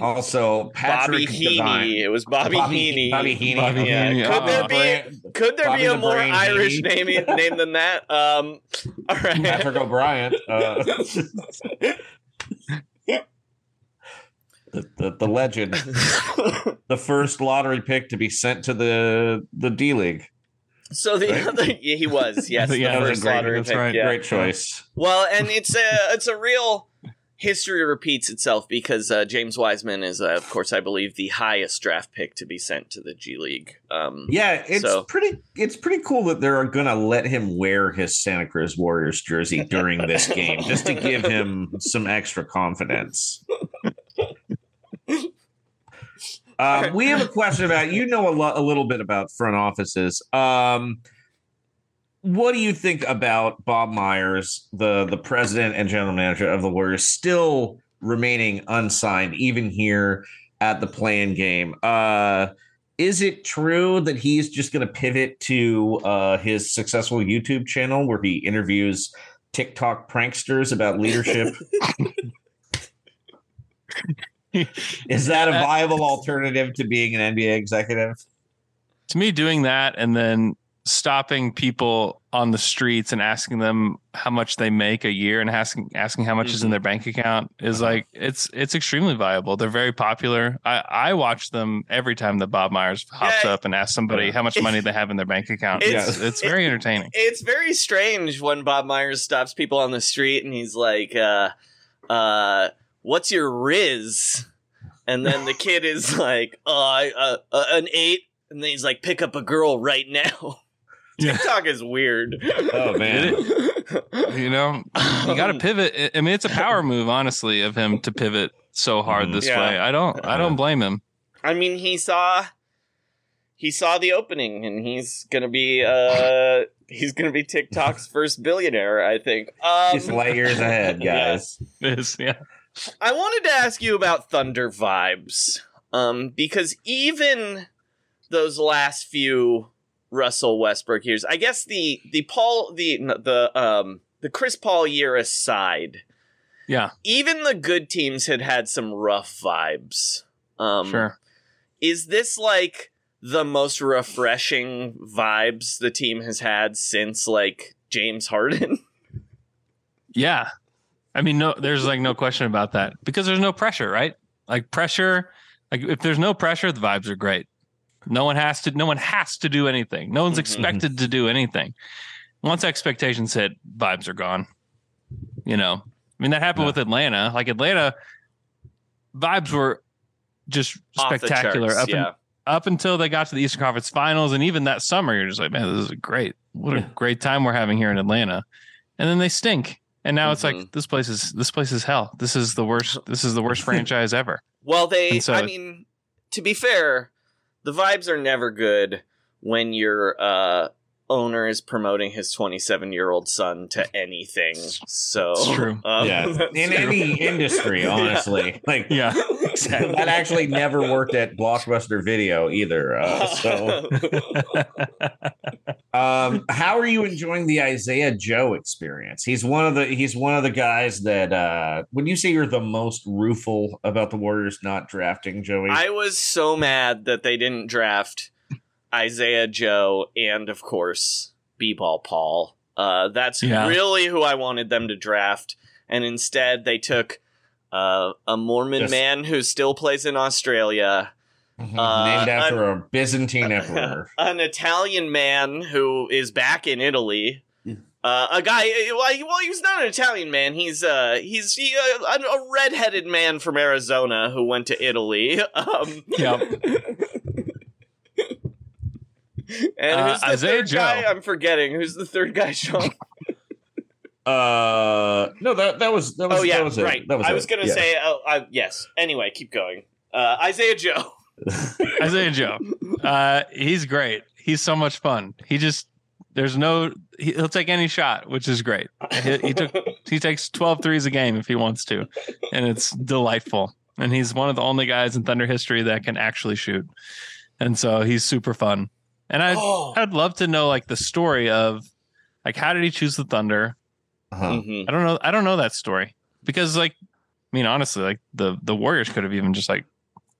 also Bobby Patrick Heaney. It was Bobby, Bobby- Heaney. Bobby Heaney. Bobby Yeah. Heaney. Could there Uh, be could there Bobby be a the more Brain Irish name name than that? Um, all right. Patrick O'Brien. The, the, the legend, the first lottery pick to be sent to the the D League. So the Right? other, yeah, he was yes, the was a first great, lottery that's pick, right, yeah. great choice. Well, and it's a it's a real history repeats itself because uh, James Wiseman is, uh, of course, I believe, the highest draft pick to be sent to the G League. Um, Yeah, it's so- pretty. It's pretty cool that they're gonna let him wear his Santa Cruz Warriors jersey during this game, just to give him some extra confidence. Um, we have a question about you know a lot, a little bit about front offices. Um, what do you think about Bob Myers, the the president and general manager of the Warriors, still remaining unsigned even here at the playing game? Uh, is it true that he's just going to pivot to uh, his successful YouTube channel where he interviews TikTok pranksters about leadership? is that a viable alternative to being an NBA executive? to me doing that and then stopping people on the streets and asking them how much they make a year and asking asking how much is in their bank account is like it's it's extremely viable. They're very popular. I I watch them every time that Bob Myers hops Yeah. up and asks somebody how much money they have in their bank account. It's- It's it's very entertaining. It's very strange when Bob Myers stops people on the street and he's like, uh, uh, "What's your Riz?" And then the kid is like, "Oh, I, uh, uh, an eight. And then he's like, "Pick up a girl right now." TikTok is weird. Oh man. You know, you got to pivot. I- I mean, it's a power move, honestly, of him to pivot so hard this Yeah. way. I don't I don't blame him. I mean, he saw he saw the opening, and he's gonna be uh he's gonna be TikTok's first billionaire. I think. Um, Just light years ahead, yeah. guys. Is yeah. I wanted to ask you about Thunder vibes, um, because even those last few Russell Westbrook years, I guess the the Paul the the um the Chris Paul year aside, Yeah. even the good teams had had some rough vibes. Um, Sure. Is this like the most refreshing vibes the team has had since like James Harden? Yeah. I mean, no, there's like no question about that because there's no pressure, right? Like pressure, like if there's no pressure, the vibes are great. No one has to, no one has to do anything. No one's mm-hmm. expected to do anything. Once expectations hit, vibes are gone. You know, I mean, that happened with Atlanta. Like Atlanta, vibes were just Off spectacular charts, up, in- up until they got to the Eastern Conference Finals, and even that summer, you're just like, man, this is great. What a great time we're having here in Atlanta. And then they stink, and now it's Mm-hmm. like this place is this place is hell. This is the worst. This is the worst franchise ever. Well, they. So- I mean, to be fair, the vibes are never good when your uh, owner is promoting his 27 year old son to anything. So It's true. um, yeah, in true. any industry, Yeah. honestly, like yeah, that actually never worked at Blockbuster Video either. Uh, so, um, how are you enjoying the Isaiah Joe experience? He's one of the he's one of the guys that uh, would you say you're the most rueful about the Warriors not drafting Joey? I was so mad that they didn't draft Isaiah Joe and, of course, B-Ball Paul. Uh, that's Yeah. really who I wanted them to draft, and instead they took uh, a Mormon man who still plays in Australia. uh, named an- after a Byzantine emperor. an Italian man who is back in Italy. Uh, a guy, well, he, well, he's not an Italian man. He's uh, he's he, uh, a, a redheaded man from Arizona who went to Italy. Um, Yep. and Uh, who's the Isaiah third Joe. guy? I'm forgetting. Who's the third guy, Sean? Uh, no, that that was that was oh yeah, that was it. right. That was I it. was gonna Yeah. say, oh, I, yes. Anyway, keep going. Uh, Isaiah Joe. Isaiah Joe. Uh, he's great. He's so much fun. He just there's no he, he'll take any shot, which is great. He, he took he takes 12 threes a game if he wants to, and it's delightful. And he's one of the only guys in Thunder history that can actually shoot, and so he's super fun. And I Oh. I'd love to know like the story of like how did he choose the Thunder? Uh-huh. Mhm. I don't know. I don't know that story because like I mean honestly like the the Warriors could have even just like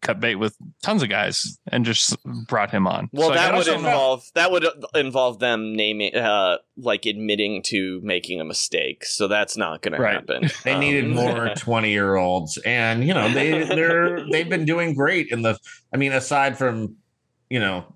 cut bait with tons of guys and just brought him on. Well, So, that don't would know- involve that would involve them naming, uh, like admitting to making a mistake. So that's not going Right. to happen. They Um, needed more twenty year olds, and you know they they're they've been doing great in the. I mean, aside from you know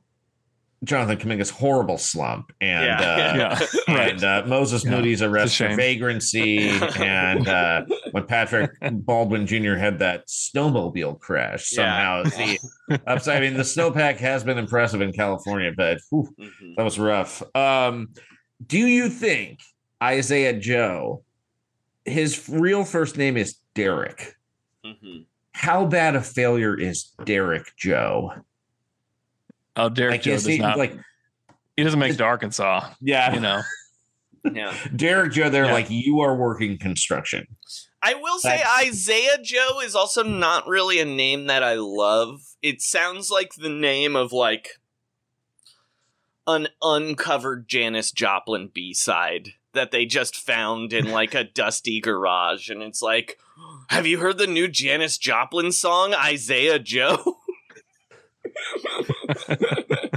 Jonathan Kuminga's horrible slump and Yeah. uh, Yeah, right. and uh, Moses Yeah, Moody's arrest for vagrancy, and uh, when Patrick Baldwin Jr. had that snowmobile crash somehow. The upside, I mean, the snowpack has been impressive in California, but whew, Mhm. that was rough. Um, do you think Isaiah Joe, his real first name is Derek? Mhm. How bad a failure is Derek Joe? Oh, Derek Joe is does he, not. like, he doesn't make it to Arkansas. yeah, You know. Yeah. Derek Joe, they're Yeah. like, you are working construction. I will say Isaiah Joe is also not really a name that I love. It sounds like the name of like an uncovered Janis Joplin B-side that they just found in like a dusty garage and it's like have you heard the new Janis Joplin song Isaiah Joe?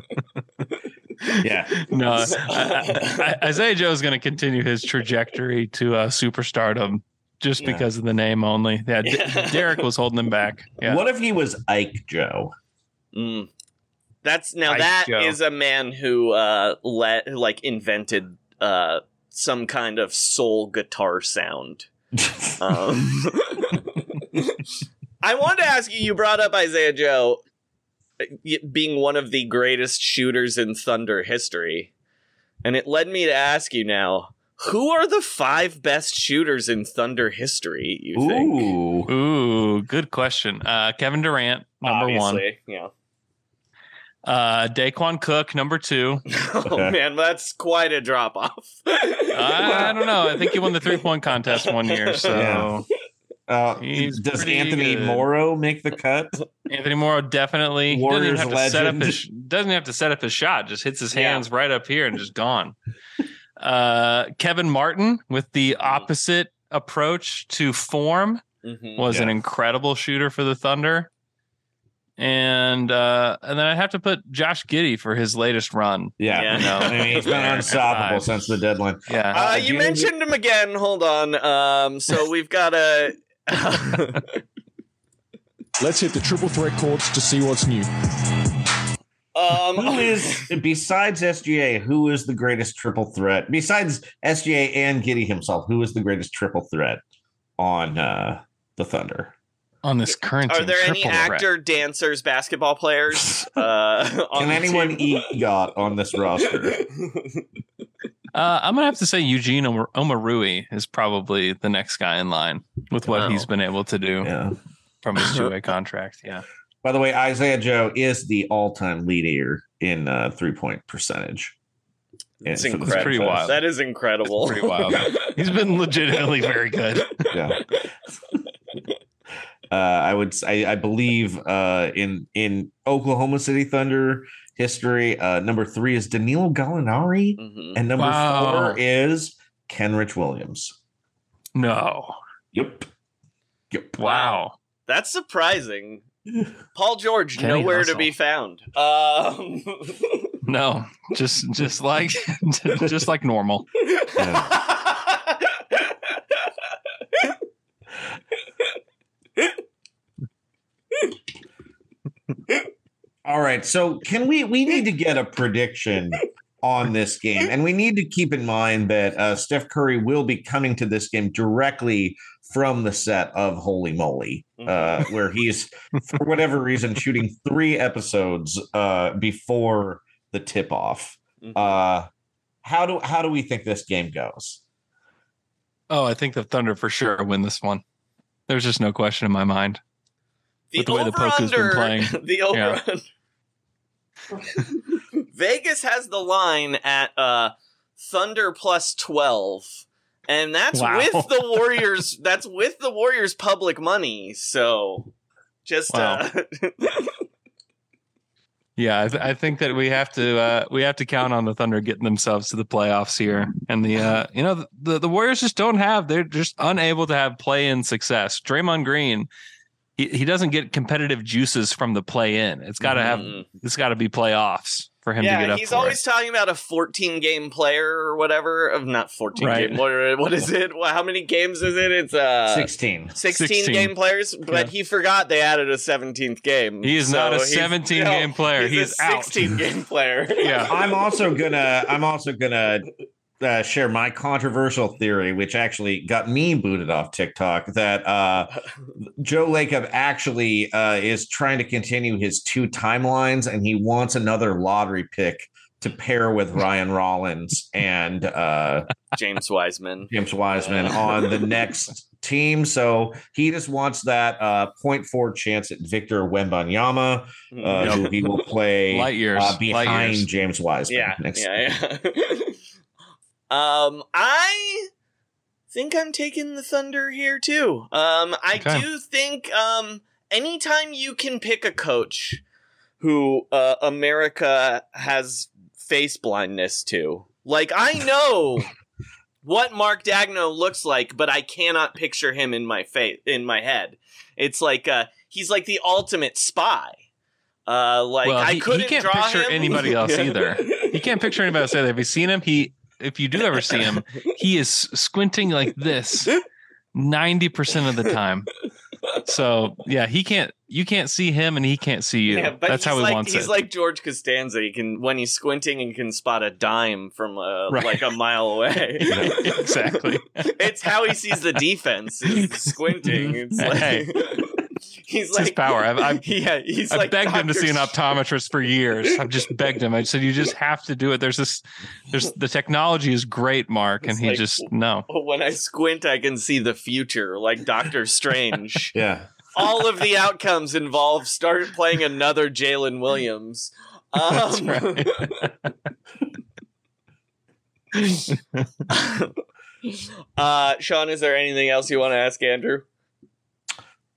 Yeah. No, I, I, I- Isaiah Joe is going to continue his trajectory to uh, superstardom just Yeah. because of the name only. Yeah, D- Derek was holding him back. Yeah. What if he was Ike Joe? Mm. That's now Ike that Joe. is a man who uh let like invented uh some kind of soul guitar sound. Um, I wanted to ask you. You brought up Isaiah Joe y- being one of the greatest shooters in Thunder history, and it led me to ask you now: Who are the five best shooters in Thunder history? You think? Ooh. Ooh, good question. Uh, Kevin Durant, number one. Yeah. Uh, Daequan Cook, number two. Oh man, that's quite a drop off. I, I don't know. I think he won the three point contest one year. So Yeah. Uh, He's does Anthony good. Morrow make the cut? Anthony Morrow definitely he doesn't even Warriors have to set up legend. his doesn't have to set up his shot. Just hits his Yeah. hands right up here and just gone. Uh, Kevin Martin with the opposite approach to form Mhm. was an incredible shooter for the Thunder. And uh, and then I'd have to put Josh Giddey for his latest run. Yeah. Yeah. No. I mean, he's been unstoppable since the deadline. Yeah. Uh, do you you- mentioned him again. Hold on. Um, so we've got a. Let's hit the triple threat courts to see what's new. um, Who is besides SGA? Who is the greatest triple threat besides SGA and Giddey himself? Who is the greatest triple threat on uh, the Thunder? on this current Are there any triple threat. actor, dancers, basketball players? Uh, on Can anyone team? eat yacht on this roster? Uh, I'm gonna have to say Eugene Omar- Omoruyi is probably the next guy in line with what Wow. he's been able to do Yeah. from his two way contract. Yeah, By the way, Isaiah Joe is the all-time leader in uh, three-point percentage. It's Yeah, for incredible. pretty wild. That is incredible. pretty wild. he's been legitimately very good. yeah. Uh, I would say I believe uh, in in Oklahoma City Thunder history, uh, number three is Danilo Gallinari, Mhm. and number Wow. four is Kenrich Williams. No, Yep. Yep. wow. That's surprising. Paul George Kenny nowhere Hustle. to be found. Um, No, just just like just like normal. All right. So can we we need to get a prediction on this game. And we need to keep in mind that uh, Steph Curry will be coming to this game directly from the set of Holy Moly, uh, where he's, for whatever reason, shooting three episodes uh, before the tip off. Uh, how do how do we think this game goes? Oh, I think the Thunder for sure win this one. There's just no question in my mind. The With the way the Poku's been playing. The over Vegas has the line at uh Thunder plus 12. And that's Wow. with the Warriors that's with the Warriors public money. So just uh Yeah, I, th- I think that we have to uh, we have to count on the Thunder getting themselves to the playoffs here, and the uh, you know the the Warriors just don't have they're just unable to have play in success. Draymond Green, he, he doesn't get competitive juices from the play in. It's got to have it's got to be playoffs for him to get yeah, up he's for always talking about a 14 game player or whatever. Of not 14 Right. game. What, what is it? Well, How many games is it? It's uh 16. 16, 16. game players, but Yeah. he forgot they added a 17th game. He is not a 17 game player. He's, He's a out. 16 game player. Yeah. I'm also gonna I'm also gonna uh, share my controversial theory, which actually got me booted off TikTok, that uh, Joe Lacob actually uh, is trying to continue his two timelines, and he wants another lottery pick to pair with Ryan Rollins and uh, James Wiseman. James Wiseman on the next team. So he just wants that uh, 0.4 chance at Victor Wembanyama, uh, who he will play Light years. uh, Light behind years. James Wiseman. Yeah, next yeah, yeah. Um, I think I'm taking the Thunder here too. Um, I Okay. do think um, anytime you can pick a coach who uh, America has face blindness to, like I know what Mark Daigneault looks like, but I cannot picture him in my face in my head. It's like uh, he's like the ultimate spy. Uh, like well, I he, couldn't he can't picture him. anybody else either. He can't picture anybody else either. Have you seen him? He, if you do ever see him, he is squinting like this ninety percent of the time. So yeah, he can't. You can't see him, and he can't see you. Yeah, but That's how he like, wants he's it. He's like George Costanza. He can when he's squinting and can spot a dime from uh, Right. like a mile away. exactly. it's how he sees the defense. Squinting. It's like Hey. He's It's like his power. I've, I've, yeah. He's I've like begged him to see an optometrist for years. I've just begged him. I said, "You just have to do it." There's this. There's the technology is great, Mark, and It's he like- just no. When I squint, I can see the future, like Doctor Strange. Yeah. All of the outcomes involve start playing another Jalen Williams. Um, uh, Sean, is there anything else you want to ask Andrew?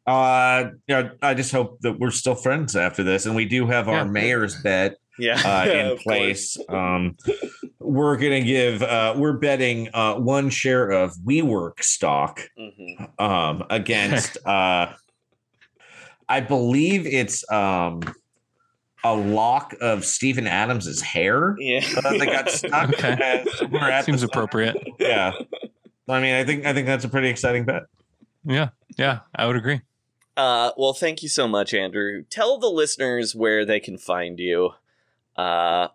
Uh, you know, I just hope that we're still friends after this, and we do have our Yeah. mayor's bet Yeah, uh, in place. Um, we're gonna give. Uh, we're betting uh, one share of WeWork stock Mhm. um, against. uh, I believe it's um, a lock of Steven Adams's hair. Yeah, uh, that got stuck. Okay. at Seems appropriate. Yeah, I mean, I think I think that's a pretty exciting bet. Yeah, yeah, I would agree. Uh, well, thank you so much, Andrew. Tell the listeners where they can find you. Uh,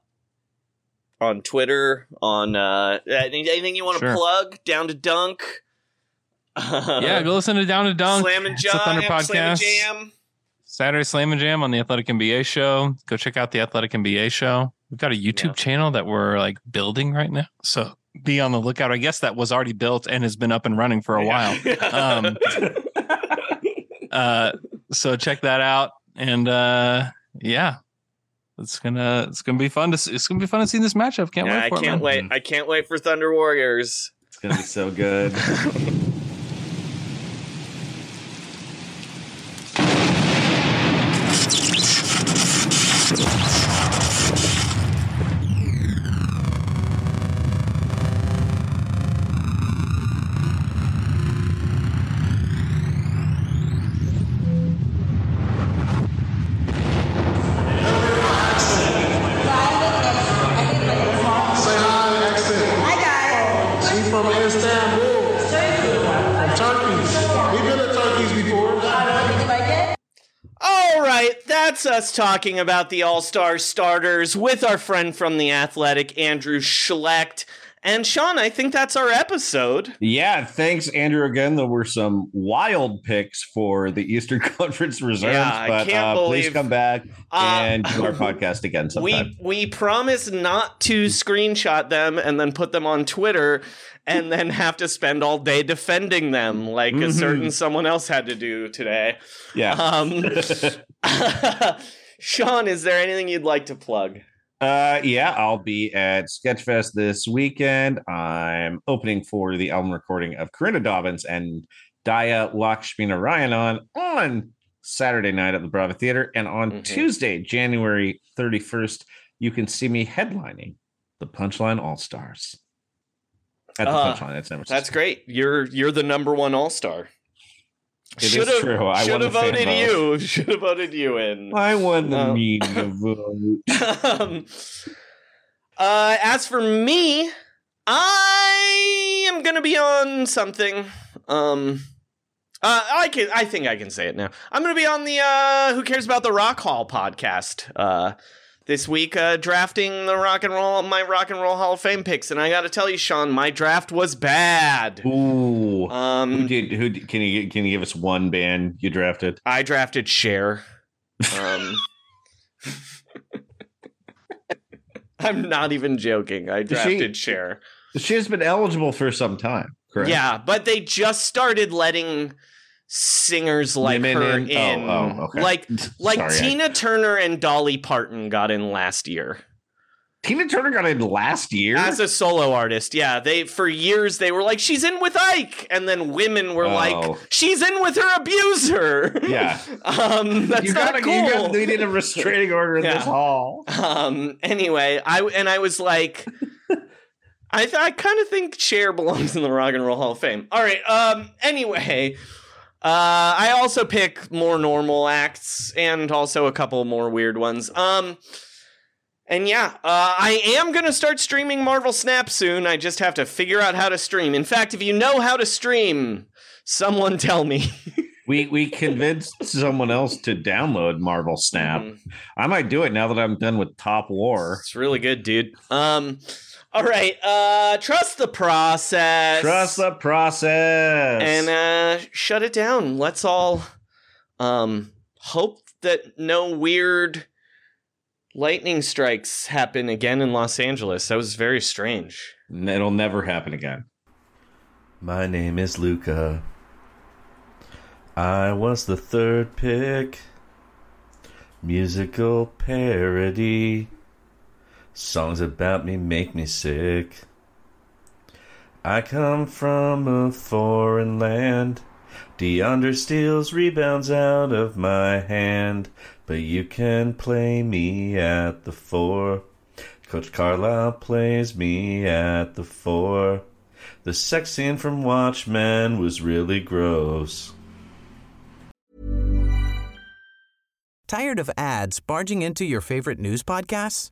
on Twitter, on uh, anything you want to Sure. plug, down to dunk. yeah, go listen to Down to Dunk. Slam and It's Jam, Thunder Slam and podcast. Jam. Saturday Slam and Jam on the Athletic NBA show. Go check out the Athletic NBA show. We've got a YouTube channel that we're like building right now. So be on the lookout. I guess that was already built and has been up and running for a while. Um, uh, so check that out. And uh, yeah, it's gonna it's gonna be fun to see, it's gonna be fun to see this matchup. Can't Yeah, wait I for it. can't man. wait. I can't wait for Thunder Warriors. It's gonna be so good. talking about the All Star starters with our friend from the Athletic, Andrew Schlecht. And Sean, I think that's our episode. Yeah, thanks, Andrew. Again, there were some wild picks for the Eastern Conference reserves, Yeah, but uh, please come back Uh, and do our podcast again sometime. We we promise not to screenshot them and then put them on Twitter and then have to spend all day defending them like a Mhm. certain someone else had to do today. yeah. Um, Sean, is there anything you'd like to plug? Uh, yeah, I'll be at Sketchfest this weekend. I'm opening for the album recording of Karinda Dobbins and Dhaya Lakshminarayanan on on Saturday night at the Brava Theater. And on Mm-hmm. Tuesday, January 31st, you can see me headlining the Punchline All Stars at the Uh, Punchline. That's That's great. You're you're the number one all star. It is Should have true. I should have voted vote. you. Should have voted you in. I won the Um, media vote. um, uh, as for me, I am gonna be on something. Um, uh, I can. I think I can say it now. I'm gonna be on the uh, Who Cares About the Rock Hall podcast. Uh, this week, uh, drafting the rock and roll, my rock and roll Hall of Fame picks, and I got to tell you, Sean, my draft was bad. Ooh. Um, who did? Who did, can you can you give us one band you drafted? I drafted Cher. Um, I'm not even joking. I Is she- drafted Cher. She has been eligible for some time, correct? Yeah, but they just started letting singers like Women her in? in. Oh, oh, okay. Like like Sorry, I- Tina Turner and Dolly Parton got in last year. Tina Turner got in last year As a solo artist, yeah. They for years they were like, she's in with Ike, and then women were Oh. like, she's in with her abuser. Yeah. um, that's you not gotta, cool. you gotta, we need a restraining order in Yeah. this hall. Um. Anyway, I and I was like, I th- I kind of think Cher belongs in the Rock and Roll Hall of Fame. All right. Um. Anyway, uh, I also pick more normal acts and also a couple more weird ones. Um. And yeah, uh, I am gonna start streaming Marvel Snap soon. I just have to figure out how to stream. In fact, if you know how to stream, someone tell me. We we convinced someone else to download Marvel Snap. Mm-hmm. I might do it now that I'm done with Top War. It's really good, dude. Um. All right. Uh. Trust the process. Trust the process. and uh, shut it down. Let's all um, hope that no weird lightning strikes happen again in Los Angeles. That was very strange. It'll never happen again. My name is Luca. I was the third pick. Musical parody. Songs about me make me sick. I come from a foreign land. DeAndre steals rebounds out of my hand. But you can play me at the four. Coach Carlisle plays me at the four. The sex scene from Watchmen was really gross. Tired of ads barging into your favorite news podcasts?